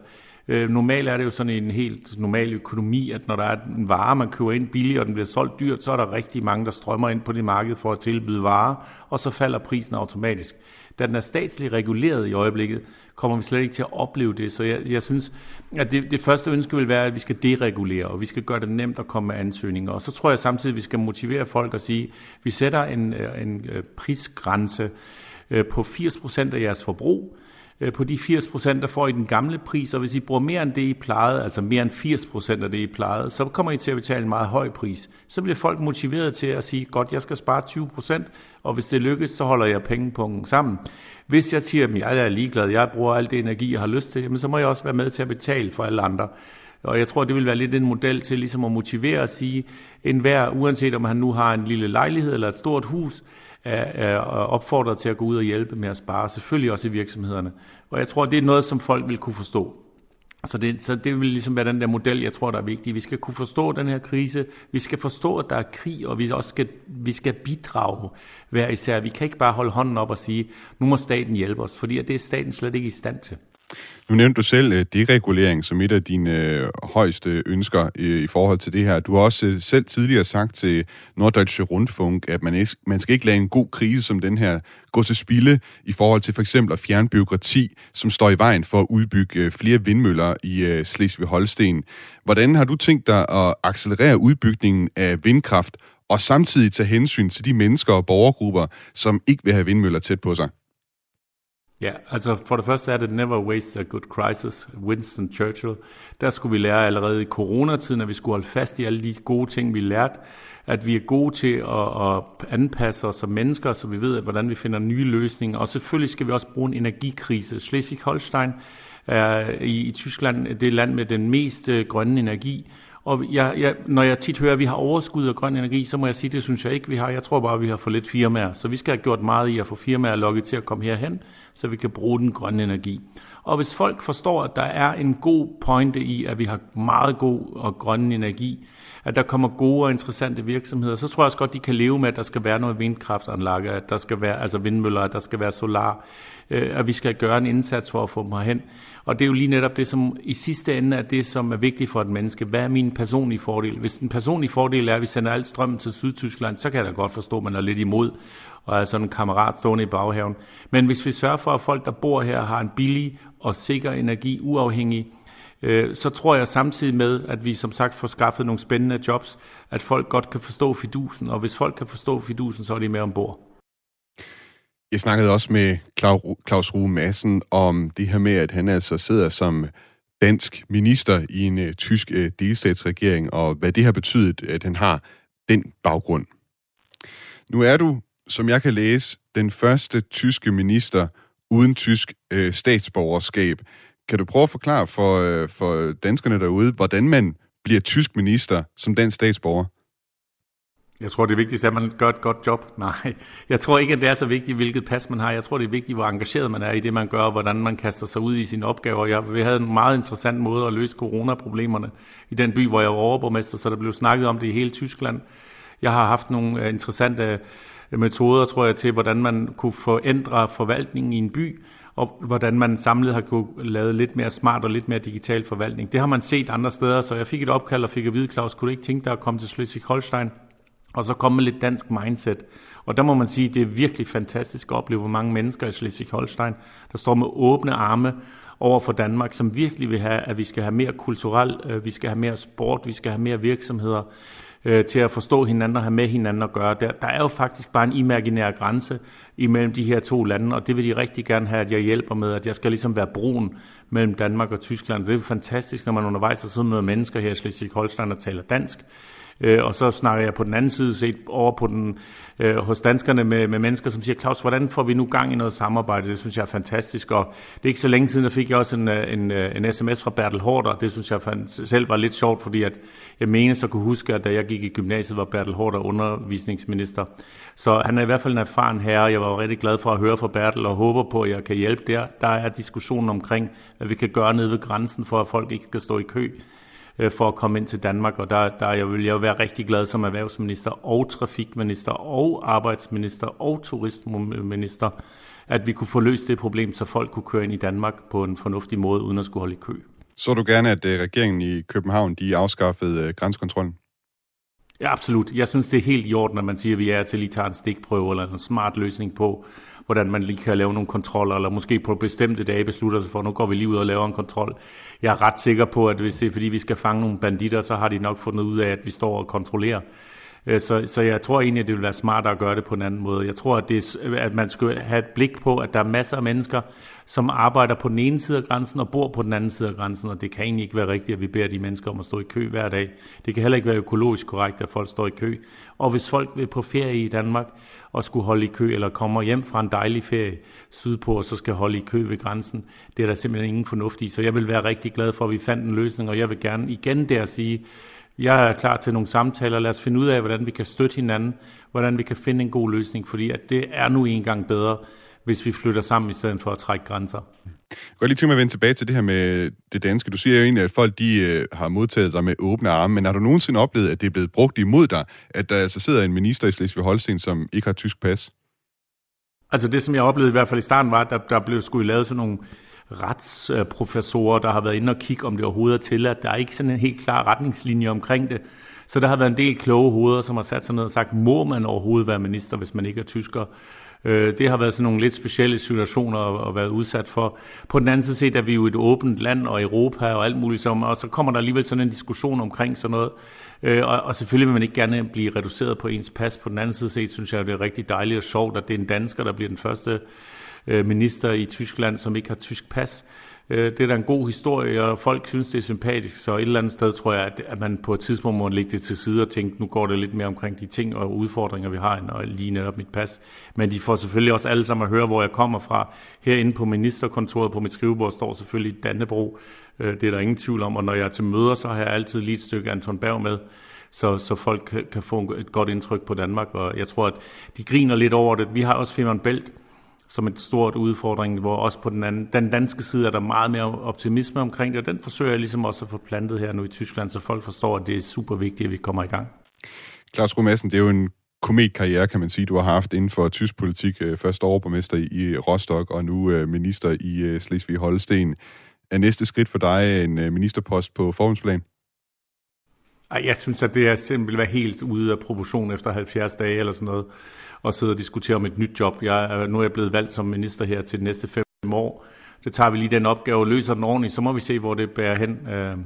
Øh, normalt er det jo sådan en helt normal økonomi, at når der er en vare, man køber ind billigt, og den bliver solgt dyrt, så er der rigtig mange, der strømmer ind på det marked for at tilbyde varer, og så falder prisen automatisk. Da den er statsligt reguleret i øjeblikket, kommer vi slet ikke til at opleve det. Så jeg, jeg synes, at det, det første ønske vil være, at vi skal deregulere, og vi skal gøre det nemt at komme med ansøgninger. Og så tror jeg samtidig, at vi skal motivere folk og sige, at vi sætter en, øh, en øh, prisgrænse øh, på 80% af jeres forbrug, Øh, på de 80 procent, der får I den gamle pris, og hvis I bruger mere end det, I plejede, altså mere end 80 procent af det, I plejede, så kommer I til at betale en meget høj pris. Så bliver folk motiveret til at sige, godt, jeg skal spare 20 procent, og hvis det lykkes, så holder jeg pengepunkten sammen. Hvis jeg siger, at jeg er ligeglad, jeg bruger al det energi, jeg har lyst til, så må jeg også være med til at betale for alle andre. Og jeg tror, det vil være lidt en model til ligesom at motivere at sige, enhver, uanset om han nu har en lille lejlighed eller et stort hus, er, er opfordret til at gå ud og hjælpe med at spare, selvfølgelig også i virksomhederne. Og jeg tror, det er noget, som folk vil kunne forstå. Så det, så det vil ligesom være den der model, jeg tror, der er vigtig. Vi skal kunne forstå den her krise. Vi skal forstå, at der er krig, og vi også skal, vi skal bidrage hver især. Vi kan ikke bare holde hånden op og sige, nu må staten hjælpe os, fordi det er staten slet ikke i stand til. Nu nævnte du selv øh, deregulering som et af dine øh, højeste ønsker øh, i forhold til det her. Du har også selv tidligere sagt til Norddeutsche Rundfunk, at man, ikke, man skal ikke lade en god krise som den her gå til spilde i forhold til for eksempel at fjerne byråkrati, som står i vejen for at udbygge flere vindmøller i Slesvig-Holsten. Hvordan har du tænkt dig at accelerere udbygningen af vindkraft og samtidig tage hensyn til de mennesker og borgergrupper, som ikke vil have vindmøller tæt på sig? Ja, altså for det første er det Never Waste a Good Crisis, Winston Churchill. Der skulle vi lære allerede i coronatiden, at vi skulle holde fast i alle de gode ting, vi lærte. At vi er gode til at, at anpasse os som mennesker, så vi ved, hvordan vi finder nye løsninger. Og selvfølgelig skal vi også bruge en energikrise. Schleswig-Holstein er i, i Tyskland det land med den mest øh, grønne energi. Og jeg, jeg, når jeg tit hører, at vi har overskud af grøn energi, så må jeg sige, at det synes jeg ikke, vi har. Jeg tror bare, at vi har for lidt firmaer. Så vi skal have gjort meget i at få firmaer lukket til at komme herhen, så vi kan bruge den grønne energi. Og hvis folk forstår, at der er en god pointe i, at vi har meget god og grøn energi, at der kommer gode og interessante virksomheder, så tror jeg også godt, de kan leve med, at der skal være noget vindkraftanlæg, at der skal være altså vindmøller, at der skal være solar, øh, at vi skal gøre en indsats for at få dem herhen. Og det er jo lige netop det, som i sidste ende er det, som er vigtigt for et menneske. Hvad er min personlige fordel? Hvis den personlige fordel er, at vi sender alt strømmen til Sydtyskland, så kan jeg da godt forstå, at man er lidt imod og er sådan en kammerat stående i baghaven. Men hvis vi sørger for, at folk, der bor her, har en billig og sikker energi, uafhængig, øh, så tror jeg samtidig med, at vi som sagt får skaffet nogle spændende jobs, at folk godt kan forstå fidusen, og hvis folk kan forstå fidusen, så er de med ombord. Jeg snakkede også med Claus Rue Madsen om det her med, at han altså sidder som dansk minister i en uh, tysk uh, delstatsregering, og hvad det har betydet, at han har den baggrund. Nu er du, som jeg kan læse, den første tyske minister uden tysk uh, statsborgerskab. Kan du prøve at forklare for, øh, for danskerne derude, hvordan man bliver tysk minister som dansk statsborger? Jeg tror, det vigtigste er, at man gør et godt job. Nej, jeg tror ikke, at det er så vigtigt, hvilket pas man har. Jeg tror, det er vigtigt, hvor engageret man er i det, man gør, og hvordan man kaster sig ud i sine opgaver. Jeg, vi havde en meget interessant måde at løse coronaproblemerne i den by, hvor jeg var overborgmester, så der blev snakket om det i hele Tyskland. Jeg har haft nogle øh, interessante øh, metoder, tror jeg, til, hvordan man kunne forændre forvaltningen i en by, og hvordan man samlet har kunne lave lidt mere smart og lidt mere digital forvaltning. Det har man set andre steder, så jeg fik et opkald og fik at vide, Claus, kunne du ikke tænke dig at komme til Schleswig-Holstein? og så komme med lidt dansk mindset. Og der må man sige, at det er virkelig fantastisk at opleve, hvor mange mennesker i Schleswig-Holstein, der står med åbne arme over for Danmark, som virkelig vil have, at vi skal have mere kulturel, øh, vi skal have mere sport, vi skal have mere virksomheder øh, til at forstå hinanden og have med hinanden at gøre. Der, der er jo faktisk bare en imaginær grænse imellem de her to lande, og det vil de rigtig gerne have, at jeg hjælper med, at jeg skal ligesom være broen mellem Danmark og Tyskland. Det er jo fantastisk, når man undervejs har siddet med mennesker her i Schleswig-Holstein og taler dansk, Øh, og så snakker jeg på den anden side set over på den, øh, hos danskerne med, med mennesker, som siger, Claus, hvordan får vi nu gang i noget samarbejde? Det synes jeg er fantastisk. Og det er ikke så længe siden, der fik jeg også en, øh, en, øh, en sms fra Bertel Hårder. Det synes jeg selv var lidt sjovt, fordi at jeg mener så kunne huske, at da jeg gik i gymnasiet, var Bertel Hårder undervisningsminister. Så han er i hvert fald en erfaren herre. Jeg var rigtig glad for at høre fra Bertel og håber på, at jeg kan hjælpe der. Der er diskussionen omkring, hvad vi kan gøre nede ved grænsen, for at folk ikke skal stå i kø øh, for at komme ind til Danmark, og der, der jeg vil jeg være rigtig glad som erhvervsminister og trafikminister og arbejdsminister og turistminister, at vi kunne få løst det problem, så folk kunne køre ind i Danmark på en fornuftig måde, uden at skulle holde i kø. Så du gerne, at øh, regeringen i København de afskaffede øh, grænsekontrollen? Ja, absolut. Jeg synes, det er helt i orden, at man siger, at vi er til lige tager en stikprøve eller en smart løsning på, hvordan man lige kan lave nogle kontroller, eller måske på bestemte dage beslutter sig for, at nu går vi lige ud og laver en kontrol. Jeg er ret sikker på, at hvis det er fordi, vi skal fange nogle banditter, så har de nok fundet ud af, at vi står og kontrollerer. Øh, så, så jeg tror egentlig, at det vil være smartere at gøre det på en anden måde. Jeg tror, at, det, at man skal have et blik på, at der er masser af mennesker, som arbejder på den ene side af grænsen og bor på den anden side af grænsen, og det kan egentlig ikke være rigtigt, at vi beder de mennesker om at stå i kø hver dag. Det kan heller ikke være økologisk korrekt, at folk står i kø. Og hvis folk vil på ferie i Danmark og skulle holde i kø, eller kommer hjem fra en dejlig ferie sydpå, og så skal holde i kø ved grænsen, det er der simpelthen ingen fornuft i. Så jeg vil være rigtig glad for, at vi fandt en løsning, og jeg vil gerne igen der sige, jeg er klar til nogle samtaler. Lad os finde ud af, hvordan vi kan støtte hinanden, hvordan vi kan finde en god løsning, fordi at det er nu engang bedre, hvis vi flytter sammen i stedet for at trække grænser. Jeg kan lige tænke mig at vende tilbage til det her med det danske. Du siger jo egentlig, at folk de, øh, har modtaget dig med åbne arme, men har du nogensinde oplevet, at det er blevet brugt imod dig, at der altså sidder en minister i Slesvig-Holsten, som ikke har tysk pas? Altså det, som jeg oplevede i hvert fald i starten, var, at der, der blev skulle lavet sådan nogle retsprofessorer, der har været inde og kigge, om det overhovedet er tilladt. Der er ikke sådan en helt klar retningslinje omkring det. Så der har været en del kloge hoveder, som har sat sig ned og sagt, må man overhovedet være minister, hvis man ikke er tysker? Øh, det har været sådan nogle lidt specielle situationer at være udsat for. På den anden side set er vi jo et åbent land og Europa og alt muligt som, og så kommer der alligevel sådan en diskussion omkring sådan noget. Øh, og, og selvfølgelig vil man ikke gerne blive reduceret på ens pas. På den anden side set synes jeg, det er rigtig dejligt og sjovt, at det er en dansker, der bliver den første øh, minister i Tyskland, som ikke har tysk pas. Øh, det er da en god historie, og folk synes, det er sympatisk, så et eller andet sted tror jeg, at man på et tidspunkt må lægge det til side og tænke, nu går det lidt mere omkring de ting og udfordringer, vi har, end lige netop mit pas. Men de får selvfølgelig også alle sammen at høre, hvor jeg kommer fra. Herinde på ministerkontoret på mit skrivebord står selvfølgelig Dannebro. Øh, det er der ingen tvivl om, og når jeg er til møder, så har jeg altid lige et stykke Anton Berg med, så, så folk kan, kan få et godt indtryk på Danmark, og jeg tror, at de griner lidt over det. Vi har også Femern Bælt, som et stort udfordring, hvor også på den, anden, den danske side er der meget mere optimisme omkring det, og den forsøger jeg ligesom også at få plantet her nu i Tyskland, så folk forstår, at det er super vigtigt, at vi kommer i gang. Claus Madsen, det er jo en kometkarriere, kan man sige, du har haft inden for tysk politik. Øh, først overborgmester i Rostock, og nu øh, minister i øh, Slesvig-Holsten. Er næste skridt for dig en ministerpost på forhåndsplan? Ej, jeg synes, at det er simpelthen være helt ude af proportion efter 70 dage eller sådan noget og sidde og diskutere om et nyt job. Jeg, nu er jeg blevet valgt som minister her til de næste fem år. Det tager vi lige den opgave og løser den ordentligt, så må vi se, hvor det bærer hen. Øh,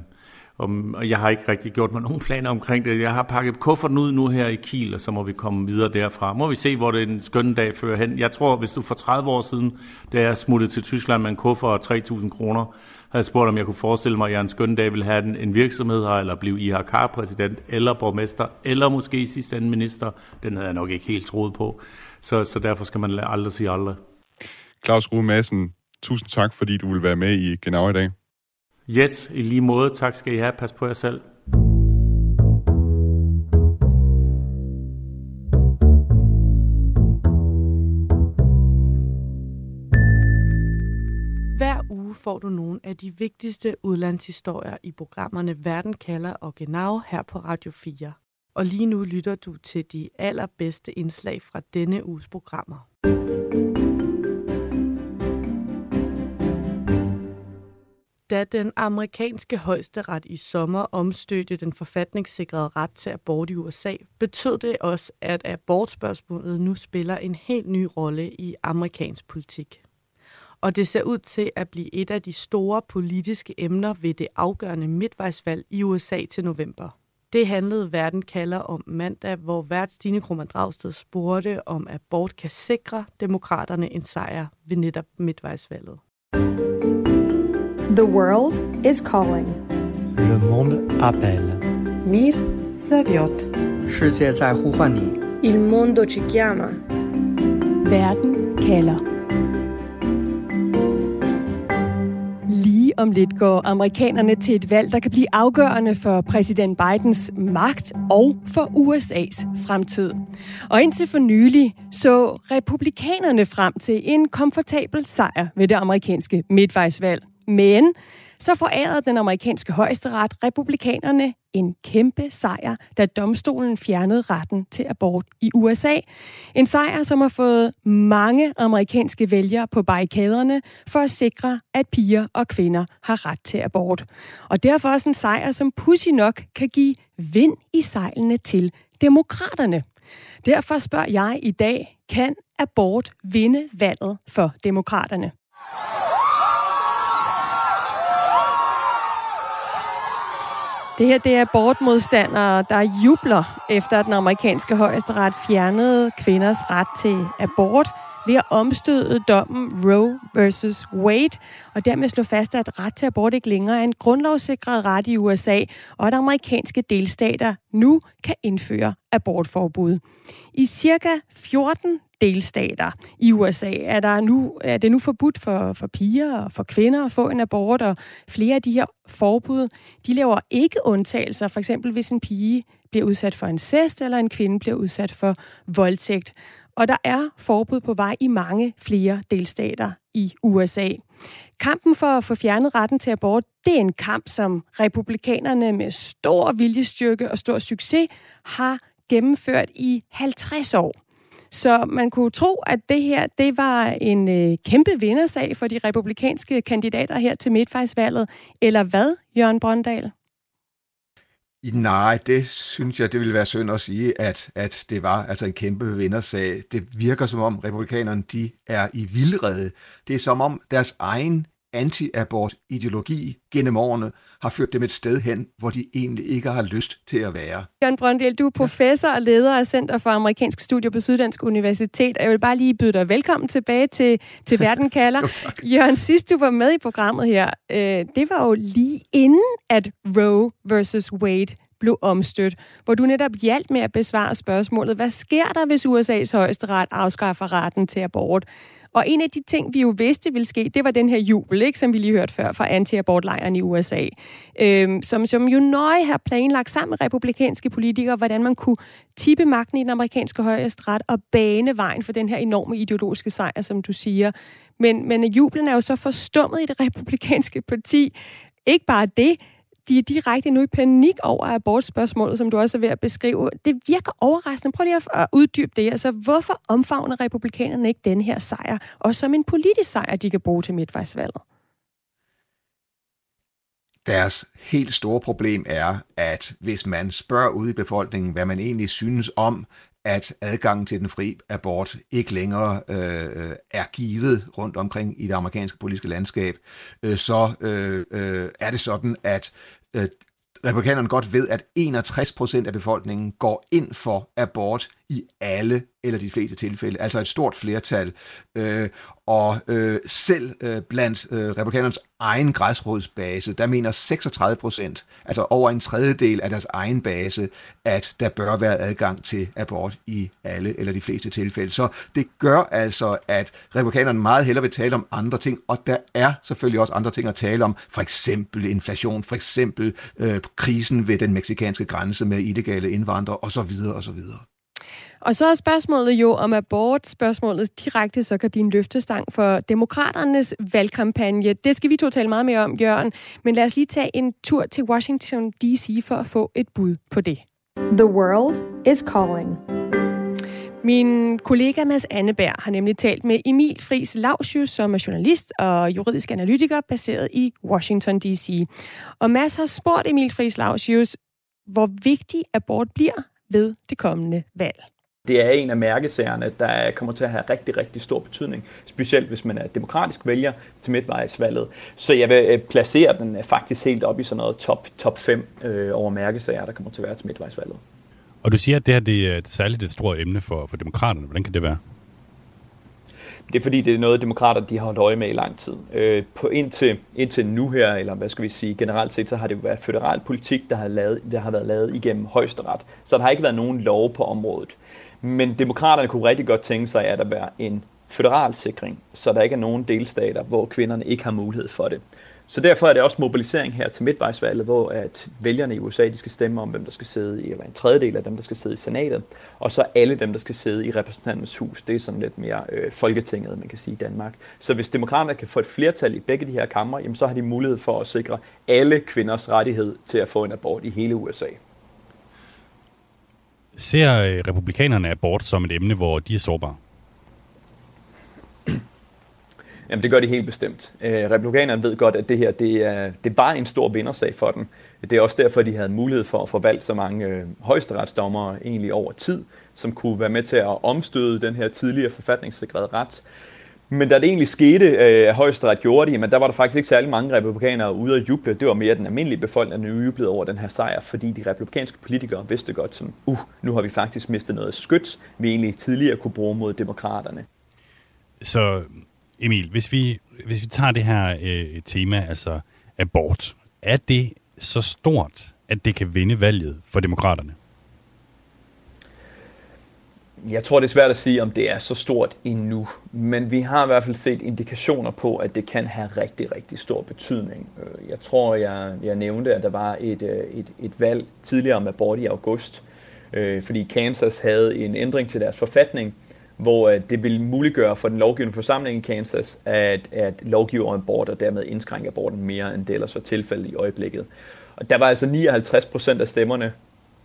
og jeg har ikke rigtig gjort mig nogen planer omkring det. Jeg har pakket kufferten ud nu her i Kiel, og så må vi komme videre derfra. Må vi se, hvor det en skøn dag fører hen. Jeg tror, hvis du for 30 år siden, da jeg smuttede til Tyskland med en kuffert og 3.000 kroner, havde spurgt, om jeg kunne forestille mig, at jeg en skøn dag ville have en, en virksomhed her, eller blive IHK-præsident, eller borgmester, eller måske i sidste ende minister. Den havde jeg nok ikke helt troet på. Så, så derfor skal man aldrig sige aldrig. Claus Rue Madsen, tusind tak, fordi du vil være med i Genau i dag. Yes, i lige måde. Tak skal I have. Pas på jer selv. Hver uge får du nogle af de vigtigste udlandshistorier i programmerne Verden kalder og Genau her på Radio 4. Og lige nu lytter du til de allerbedste indslag fra denne uges programmer. Da den amerikanske højesteret i sommer omstødte den forfatningssikrede ret til abort i USA, betød det også, at abortspørgsmålet nu spiller en helt ny rolle i amerikansk politik og det ser ud til at blive et af de store politiske emner ved det afgørende midtvejsvalg i USA til november. Det handlede Verden kalder om mandag, hvor vært Stine Krummer Dragsted spurgte, om abort kan sikre demokraterne en sejr ved netop midtvejsvalget. The world is calling. Le monde appelle. Mir zavjot. 世界在呼唤你。Il mondo ci chiama. Verden kalder. Lige om lidt går amerikanerne til et valg, der kan blive afgørende for præsident Bidens magt og for USA's fremtid. Og indtil for nylig så republikanerne frem til en komfortabel sejr ved det amerikanske midtvejsvalg. Men så forærede den amerikanske højesteret republikanerne en kæmpe sejr, da domstolen fjernede retten til abort i USA. En sejr, som har fået mange amerikanske vælgere på barrikaderne for at sikre, at piger og kvinder har ret til abort. Og derfor også en sejr, som pussy nok kan give vind i sejlene til demokraterne. Derfor spørger jeg i dag, kan abort vinde valget for demokraterne? Det her det er abortmodstandere, der jubler efter, at den amerikanske højesteret fjernede kvinders ret til abort ved at omstøde dommen Roe versus Wade, og dermed slå fast, at ret til abort ikke længere er en grundlovssikret ret i USA, og at amerikanske delstater nu kan indføre abortforbud. I cirka 14 delstater i USA er, der nu, er det nu forbudt for, for piger og for kvinder at få en abort, og flere af de her forbud, de laver ikke undtagelser, for eksempel hvis en pige bliver udsat for incest, eller en kvinde bliver udsat for voldtægt. og der er forbud på vej i mange flere delstater i USA. Kampen for at få fjernet retten til abort, det er en kamp, som republikanerne med stor viljestyrke og stor succes har gennemført i 50 år. Så man kunne tro, at det her det var en øh, kæmpe vindersag for de republikanske kandidater her til midtvejsvalget. Eller hvad, Jørgen Brøndal? Nej, det synes jeg, det ville være synd at sige, at, at det var altså en kæmpe vindersag. Det virker som om republikanerne de er i vildrede. Det er som om deres egen anti-abort-ideologi gennem årene har ført dem et sted hen, hvor de egentlig ikke har lyst til at være. Jørgen Brøndel, du er professor og leder af Center for Amerikansk Studier på Syddansk Universitet, og jeg vil bare lige byde dig velkommen tilbage til, til Verden kalder. jo, Jørgen, sidst du var med i programmet her, øh, det var jo lige inden, at Roe versus Wade blev omstødt, hvor du netop hjalp med at besvare spørgsmålet, hvad sker der, hvis USA's højesteret afskaffer retten til abort? Og en af de ting, vi jo vidste ville ske, det var den her jubel, ikke, som vi lige hørte før fra anti-abortlejren i USA, øhm, som, som jo nøje har planlagt sammen med republikanske politikere, hvordan man kunne tippe magten i den amerikanske højesteret og bane vejen for den her enorme ideologiske sejr, som du siger. Men, men jublen er jo så forstummet i det republikanske parti. Ikke bare det, de er direkte nu i panik over abortspørgsmålet, som du også er ved at beskrive. Det virker overraskende. Prøv lige at uddybe det. Altså, hvorfor omfavner republikanerne ikke den her sejr, og som en politisk sejr, de kan bruge til midtvejsvalget? Deres helt store problem er, at hvis man spørger ud i befolkningen, hvad man egentlig synes om, at adgangen til den fri abort ikke længere øh, er givet rundt omkring i det amerikanske politiske landskab, øh, så øh, øh, er det sådan, at øh, republikanerne godt ved, at 61 procent af befolkningen går ind for abort i alle eller de fleste tilfælde, altså et stort flertal. Øh, og øh, selv øh, blandt øh, republikanernes egen græsrådsbase, der mener 36 procent, altså over en tredjedel af deres egen base, at der bør være adgang til abort i alle eller de fleste tilfælde. Så det gør altså, at republikanerne meget hellere vil tale om andre ting, og der er selvfølgelig også andre ting at tale om, for eksempel inflation, for eksempel øh, krisen ved den meksikanske grænse med illegale indvandrere osv. osv. Og så er spørgsmålet jo om abort, spørgsmålet direkte så kan blive en løftestang for demokraternes valgkampagne. Det skal vi to tale meget mere om, Jørgen. Men lad os lige tage en tur til Washington D.C. for at få et bud på det. The world is calling. Min kollega Mads Anneberg har nemlig talt med Emil Friis Lausius, som er journalist og juridisk analytiker baseret i Washington D.C. Og Mads har spurgt Emil Friis Lausius, hvor vigtig abort bliver ved det kommende valg. Det er en af mærkesagerne, der kommer til at have rigtig, rigtig stor betydning, specielt hvis man er demokratisk vælger til midtvejsvalget. Så jeg vil øh, placere den øh, faktisk helt op i sådan noget top, top 5 øh, over mærkesager, der kommer til at være til midtvejsvalget. Og du siger, at det her det er særligt et stort emne for, for demokraterne. Hvordan kan det være? Det er fordi, det er noget, demokrater de har holdt øje med i lang tid. Øh, på indtil, indtil nu her, eller hvad skal vi sige, generelt set, så har det været federal politik, der har, lavet, der har været lavet igennem højesteret. Så der har ikke været nogen lov på området. Men demokraterne kunne rigtig godt tænke sig, at der var en federal sikring, så der ikke er nogen delstater, hvor kvinderne ikke har mulighed for det. Så derfor er det også mobilisering her til midtvejsvalget, hvor at vælgerne i USA de skal stemme om, hvem der skal sidde i, eller en tredjedel af dem, der skal sidde i senatet, og så alle dem, der skal sidde i repræsentantens hus. Det er sådan lidt mere øh, folketinget, man kan sige, i Danmark. Så hvis demokraterne kan få et flertal i begge de her kammer, jamen, så har de mulighed for at sikre alle kvinders rettighed til at få en abort i hele USA. Ser øh, republikanerne abort som et emne, hvor de er sårbare? Jamen det gør de helt bestemt. Øh, republikanerne ved godt, at det her det er, det er bare en stor vindersag for dem. Det er også derfor, de havde mulighed for at forvalte så mange øh, højesteretsdommere egentlig over tid, som kunne være med til at omstøde den her tidligere forfatningssikrede ret. Men da det egentlig skete, at højesteret gjorde det, men der var der faktisk ikke særlig mange republikanere ude at juble. Det var mere den almindelige befolkning, der jublede over den her sejr, fordi de republikanske politikere vidste godt, som, uh, nu har vi faktisk mistet noget skyts, vi egentlig tidligere kunne bruge mod demokraterne. Så Emil, hvis vi, hvis vi tager det her øh, tema, altså abort, er det så stort, at det kan vinde valget for demokraterne? Jeg tror, det er svært at sige, om det er så stort endnu, men vi har i hvert fald set indikationer på, at det kan have rigtig, rigtig stor betydning. Øh, jeg tror, jeg, jeg nævnte, at der var et, øh, et, et valg tidligere om abort i august, øh, fordi Kansas havde en ændring til deres forfatning, hvor det ville muliggøre for den lovgivende forsamling i Kansas at, at lovgive om abort og dermed indskrænke aborten mere, end det ellers var tilfældet i øjeblikket. Og der var altså 59 procent af stemmerne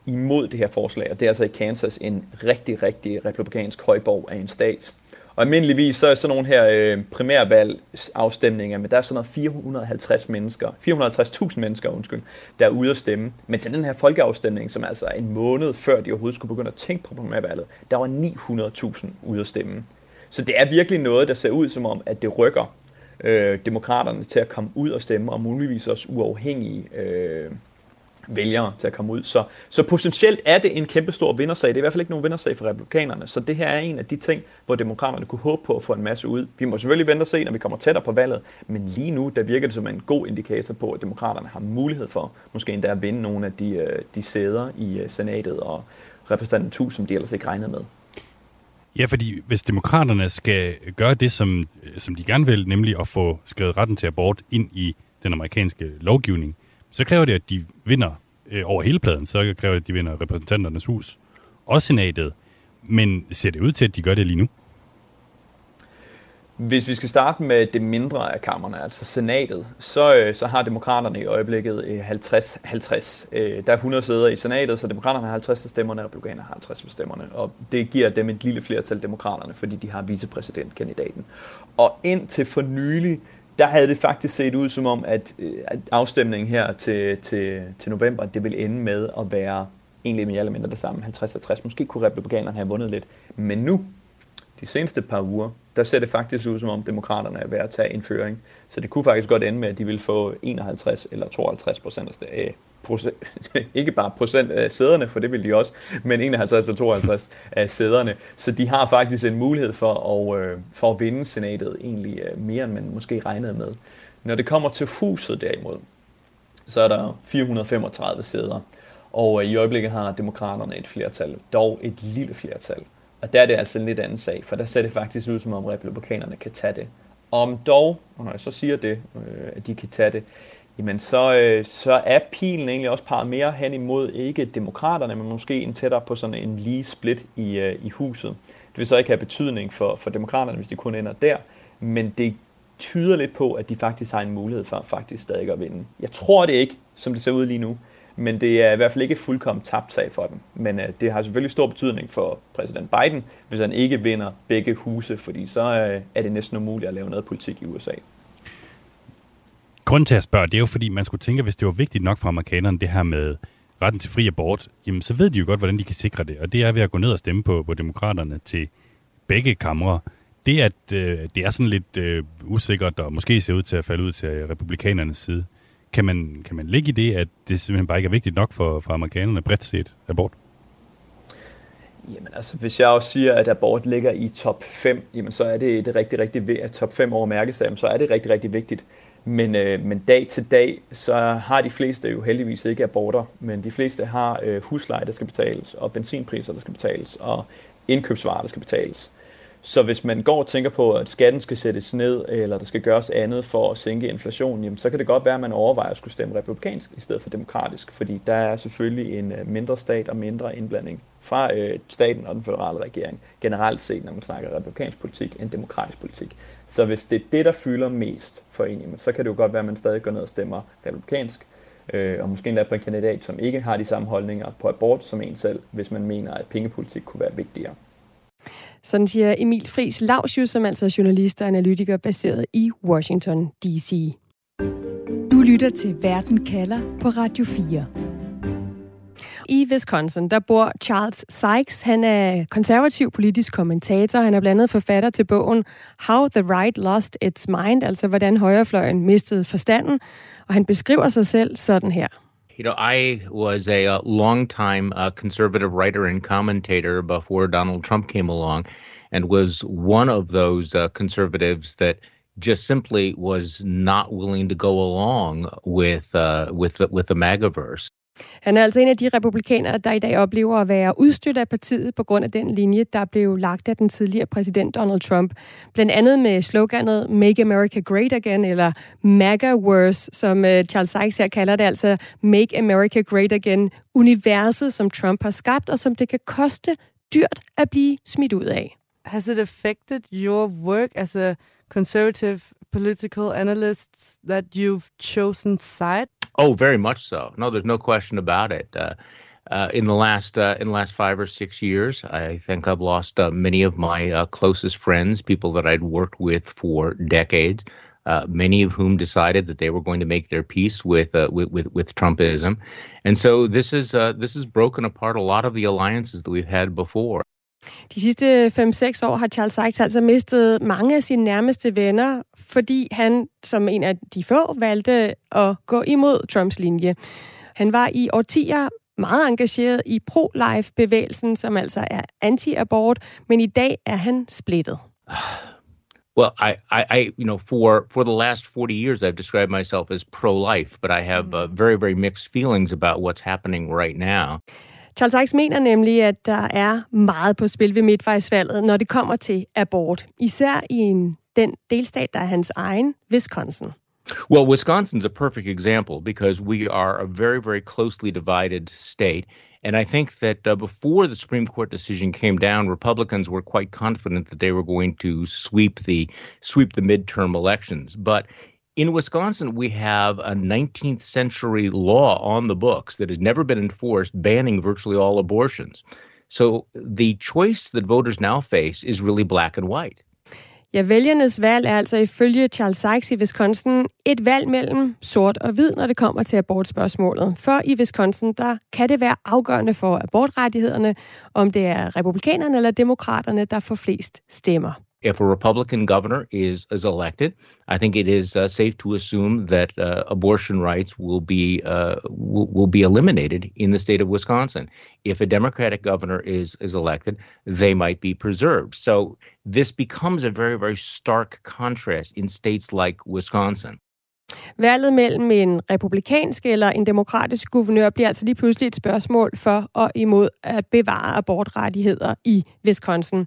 imod det her forslag, og det er altså i Kansas en rigtig, rigtig republikansk højborg af en stat. Og almindeligvis så er sådan nogle her øh, primærvalgsafstemninger, men der er sådan noget 450 mennesker, 450.000 mennesker, undskyld, der er ude at stemme. Men til den her folkeafstemning, som altså er en måned før de overhovedet skulle begynde at tænke på primærvalget, der var 900.000 ude at stemme. Så det er virkelig noget, der ser ud som om, at det rykker øh, demokraterne til at komme ud og stemme, og muligvis også uafhængige øh, vælgere til at komme ud. Så, så potentielt er det en kæmpe stor vindersag. Det er i hvert fald ikke nogen vindersag for republikanerne. Så det her er en af de ting, hvor demokraterne kunne håbe på at få en masse ud. Vi må selvfølgelig vente og se, når vi kommer tættere på valget. Men lige nu, der virker det som en god indikator på, at demokraterne har mulighed for måske endda at vinde nogle af de, øh, de sæder i øh, senatet og repræsentanten som de ellers ikke regnede med. Ja, fordi hvis demokraterne skal gøre det, som, øh, som de gerne vil, nemlig at få skrevet retten til abort ind i den amerikanske lovgivning, så kræver det, at de vinder øh, over hele pladen. Så kræver det, at de vinder repræsentanternes hus og senatet. Men ser det ud til, at de gør det lige nu? Hvis vi skal starte med det mindre af kammerne, altså senatet, så, øh, så har demokraterne i øjeblikket øh, 50-50. Øh, der er 100 sæder i senatet, så demokraterne har 50 af stemmerne, og republikanerne har 50 af stemmerne. Og det giver dem et lille flertal, demokraterne, fordi de har vicepræsidentkandidaten. Og indtil for nylig, der havde det faktisk set ud som om, at, øh, at afstemningen her til, til, til november, det vil ende med at være egentlig mere eller mindre det samme, 50-50. Måske kunne republikanerne have vundet lidt. Men nu, de seneste par uger, der ser det faktisk ud som om demokraterne er ved at tage en føring. Så det kunne faktisk godt ende med, at de vil få 51 eller 52 procent af procent, ikke bare procent af sæderne, for det vil de også, men 51 til 52 af sæderne. Så de har faktisk en mulighed for at, øh, for at vinde senatet egentlig øh, mere, end man måske regnede med. Når det kommer til huset derimod, så er der 435 sæder, og øh, i øjeblikket har demokraterne et flertal, dog et lille flertal. Og der er det altså en lidt anden sag, for der ser det faktisk ud, som om republikanerne kan tage det. Om dog, og når jeg så siger det, øh, at de kan tage det, jamen så, øh, så er pilen egentlig også peget mere hen imod ikke demokraterne, men måske en tættere på sådan en lige split i, øh, i huset. Det vil så ikke have betydning for, for demokraterne, hvis de kun ender der, men det tyder lidt på, at de faktisk har en mulighed for faktisk stadig at vinde. Jeg tror det ikke, som det ser ud lige nu, men det er i hvert fald ikke fuldkommen tabt sag for dem. Men øh, det har selvfølgelig stor betydning for præsident Biden, hvis han ikke vinder begge huse, fordi så øh, er det næsten umuligt at lave noget politik i USA. Grunden til at spørge, det er jo fordi, man skulle tænke, hvis det var vigtigt nok for amerikanerne, det her med retten til fri abort, jamen så ved de jo godt, hvordan de kan sikre det. Og det er ved at gå ned og stemme på, på demokraterne til begge kamre. Det, at øh, det er sådan lidt øh, usikkert, og måske ser ud til at falde ud til republikanernes side, kan man, kan man ligge i det, at det simpelthen bare ikke er vigtigt nok for, for amerikanerne bredt set abort? Jamen altså, hvis jeg også siger, at abort ligger i top 5, jamen så er det, det rigtig, rigtig at top 5 over mærkesagen, så er det rigtig, rigtig vigtigt. Men, øh, men dag til dag, så har de fleste jo heldigvis ikke aborter, men de fleste har øh, husleje, der skal betales, og benzinpriser, der skal betales, og indkøbsvarer, der skal betales. Så hvis man går og tænker på, at skatten skal sættes ned, eller der skal gøres andet for at sænke inflationen, jamen, så kan det godt være, at man overvejer at skulle stemme republikansk i stedet for demokratisk, fordi der er selvfølgelig en øh, mindre stat og mindre indblanding fra øh, staten og den federale regering, generelt set, når man snakker republikansk politik, end demokratisk politik. Så hvis det er det, der fylder mest for en, jamen, så kan det jo godt være, at man stadig går ned og stemmer republikansk, øh, og måske endda på en kandidat, som ikke har de samme holdninger på abort som en selv, hvis man mener, at pengepolitik kunne være vigtigere. Sådan siger Emil Friis Lausius, som altså er journalist og analytiker baseret i Washington D.C. Du lytter til Verden kalder på Radio 4. I Wisconsin, der bor Charles Sykes. Han er konservativ politisk kommentator. Han er blandt andet forfatter til bogen How the Right Lost Its Mind, altså hvordan højrefløjen mistede forstanden. Og han beskriver sig selv sådan her. You know, I was a, a long time uh, conservative writer and commentator before Donald Trump came along, and was one of those uh, conservatives that just simply was not willing to go along with uh, with with the MAGAverse. Han er altså en af de republikanere, der i dag oplever at være udstødt af partiet på grund af den linje, der blev lagt af den tidligere præsident Donald Trump. Blandt andet med sloganet Make America Great Again, eller MAGA Worse, som øh, Charles Sykes her kalder det, altså Make America Great Again, universet, som Trump har skabt, og som det kan koste dyrt at blive smidt ud af. has it affected your work as a conservative political analyst that you've chosen side? Oh, very much so. No, there's no question about it. Uh, uh, in the last uh, in the last five or six years, I think I've lost uh, many of my uh, closest friends, people that I'd worked with for decades. Uh, many of whom decided that they were going to make their peace with with, with, with Trumpism, and so this is this has broken apart a lot of the alliances that we've had before. De sidste 5-6 år har Charles Sykes altså mistet mange af sine nærmeste venner, fordi han som en af de få valgte at gå imod Trumps linje. Han var i årtier meget engageret i pro-life-bevægelsen, som altså er anti-abort, men i dag er han splittet. Well, I, I, I, you know, for for the last forty years, I've described myself as pro-life, but I have uh, very, very mixed feelings about what's happening right now. Charles mener nemlig, at der er meget på spil ved midtvejsvalget, når det kommer til abort. Især i en, den delstat, der er hans egen, Wisconsin. Well, Wisconsin's a perfect example because we are a very, very closely divided state. And I think that uh, before the Supreme Court decision came down, Republicans were quite confident that they were going to sweep the sweep the midterm elections. But in Wisconsin, we have a 19th century law on the books that has never been enforced, banning virtually all abortions. So the choice that voters now face is really black and white. Ja, vælgernes valg er altså ifølge Charles Sykes i Wisconsin et valg mellem sort og hvid, når det kommer til abortspørgsmålet. For i Wisconsin, der kan det være afgørende for abortrettighederne, om det er republikanerne eller demokraterne, der får flest stemmer. If a Republican governor is is elected, I think it is uh, safe to assume that uh, abortion rights will be uh, will, will, be eliminated in the state of Wisconsin. If a Democratic governor is is elected, they might be preserved. So this becomes a very very stark contrast in states like Wisconsin. Valget mellem en republikansk eller en demokratisk guvernør bliver altså lige pludselig et spørgsmål for og imod at bevare abortrettigheder i Wisconsin.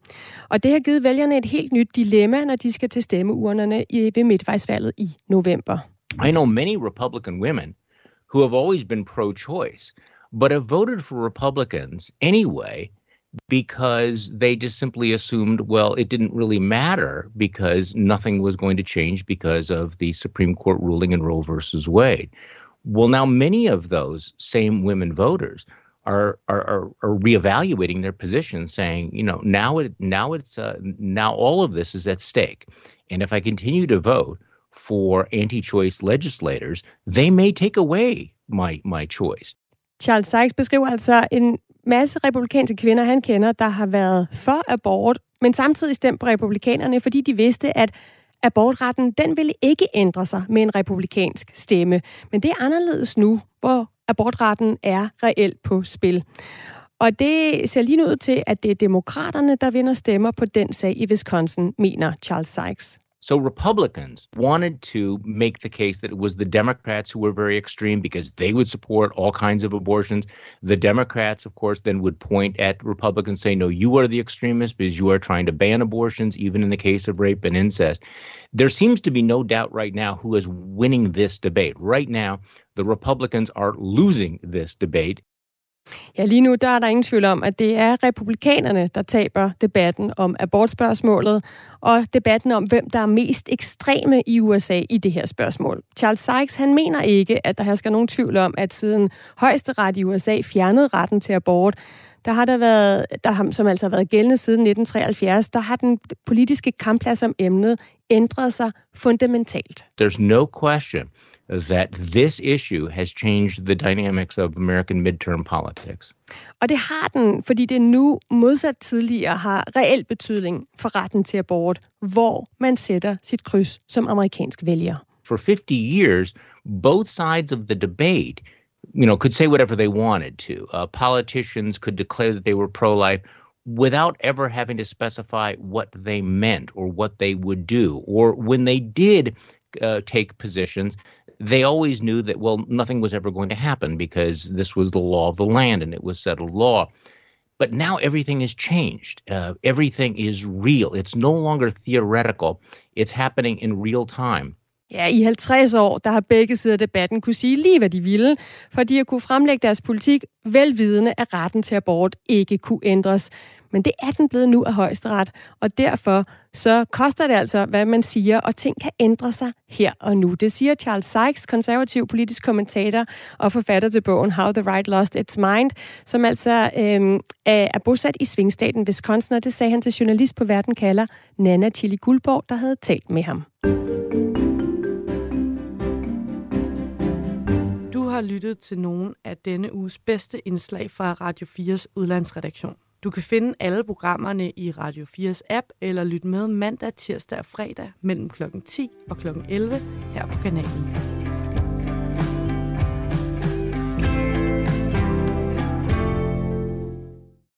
Og det har givet vælgerne et helt nyt dilemma, når de skal til stemmeurnerne ved midtvejsvalget i november. I know many Republican women who have always been pro-choice, but have voted for Republicans anyway because they just simply assumed, well, it didn't really matter because nothing was going to change because of the Supreme Court ruling in Roe versus Wade. Well, now many of those same women voters are are are, are reevaluating their position, saying, you know, now it now it's uh, now all of this is at stake, and if I continue to vote for anti-choice legislators, they may take away my my choice. Charles Sykes beskriver altså en masse republikanske kvinder, han kender, der har været for abort, men samtidig stemt på republikanerne, fordi de vidste, at abortretten, den ville ikke ændre sig med en republikansk stemme. Men det er anderledes nu, hvor abortretten er reelt på spil. Og det ser lige ud til, at det er demokraterne, der vinder stemmer på den sag i Wisconsin, mener Charles Sykes. So Republicans wanted to make the case that it was the Democrats who were very extreme because they would support all kinds of abortions. The Democrats, of course, then would point at Republicans saying, no, you are the extremists because you are trying to ban abortions, even in the case of rape and incest. There seems to be no doubt right now who is winning this debate. Right now, the Republicans are losing this debate. Ja, lige nu der er der ingen tvivl om, at det er republikanerne, der taber debatten om abortspørgsmålet, og debatten om, hvem der er mest ekstreme i USA i det her spørgsmål. Charles Sykes, han mener ikke, at der hersker nogen tvivl om, at siden højesteret i USA fjernede retten til abort, der har der været, der har, som altså har været gældende siden 1973, der har den politiske kampplads om emnet ændret sig fundamentalt. There's no question that this issue has changed the dynamics of American midterm politics. Og det har den, fordi det nu modsat tidligere har reel betydning for retten til abort, hvor man sætter sit kryds som amerikansk vælger. For 50 years, both sides of the debate you know, could say whatever they wanted to. Uh, politicians could declare that they were pro-life without ever having to specify what they meant or what they would do. Or when they did uh, take positions, they always knew that, well, nothing was ever going to happen because this was the law of the land and it was settled law. But now everything has changed. Uh, everything is real. It's no longer theoretical. It's happening in real time. Ja, i 50 år, der har begge sider af debatten kunne sige lige, hvad de ville, for de har kunne fremlægge deres politik velvidende, at retten til abort ikke kunne ændres. Men det er den blevet nu af højesteret, og derfor så koster det altså, hvad man siger, og ting kan ændre sig her og nu. Det siger Charles Sykes, konservativ politisk kommentator og forfatter til bogen How the Right Lost Its Mind, som altså øh, er bosat i svingstaten Wisconsin, og det sagde han til journalist på Verden kalder Nana Tilly Guldborg, der havde talt med ham. Du har lyttet til nogle af denne uges bedste indslag fra Radio 4's udlandsredaktion. Du kan finde alle programmerne i Radio 4's app eller lytte med mandag, tirsdag og fredag mellem kl. 10 og kl. 11 her på kanalen.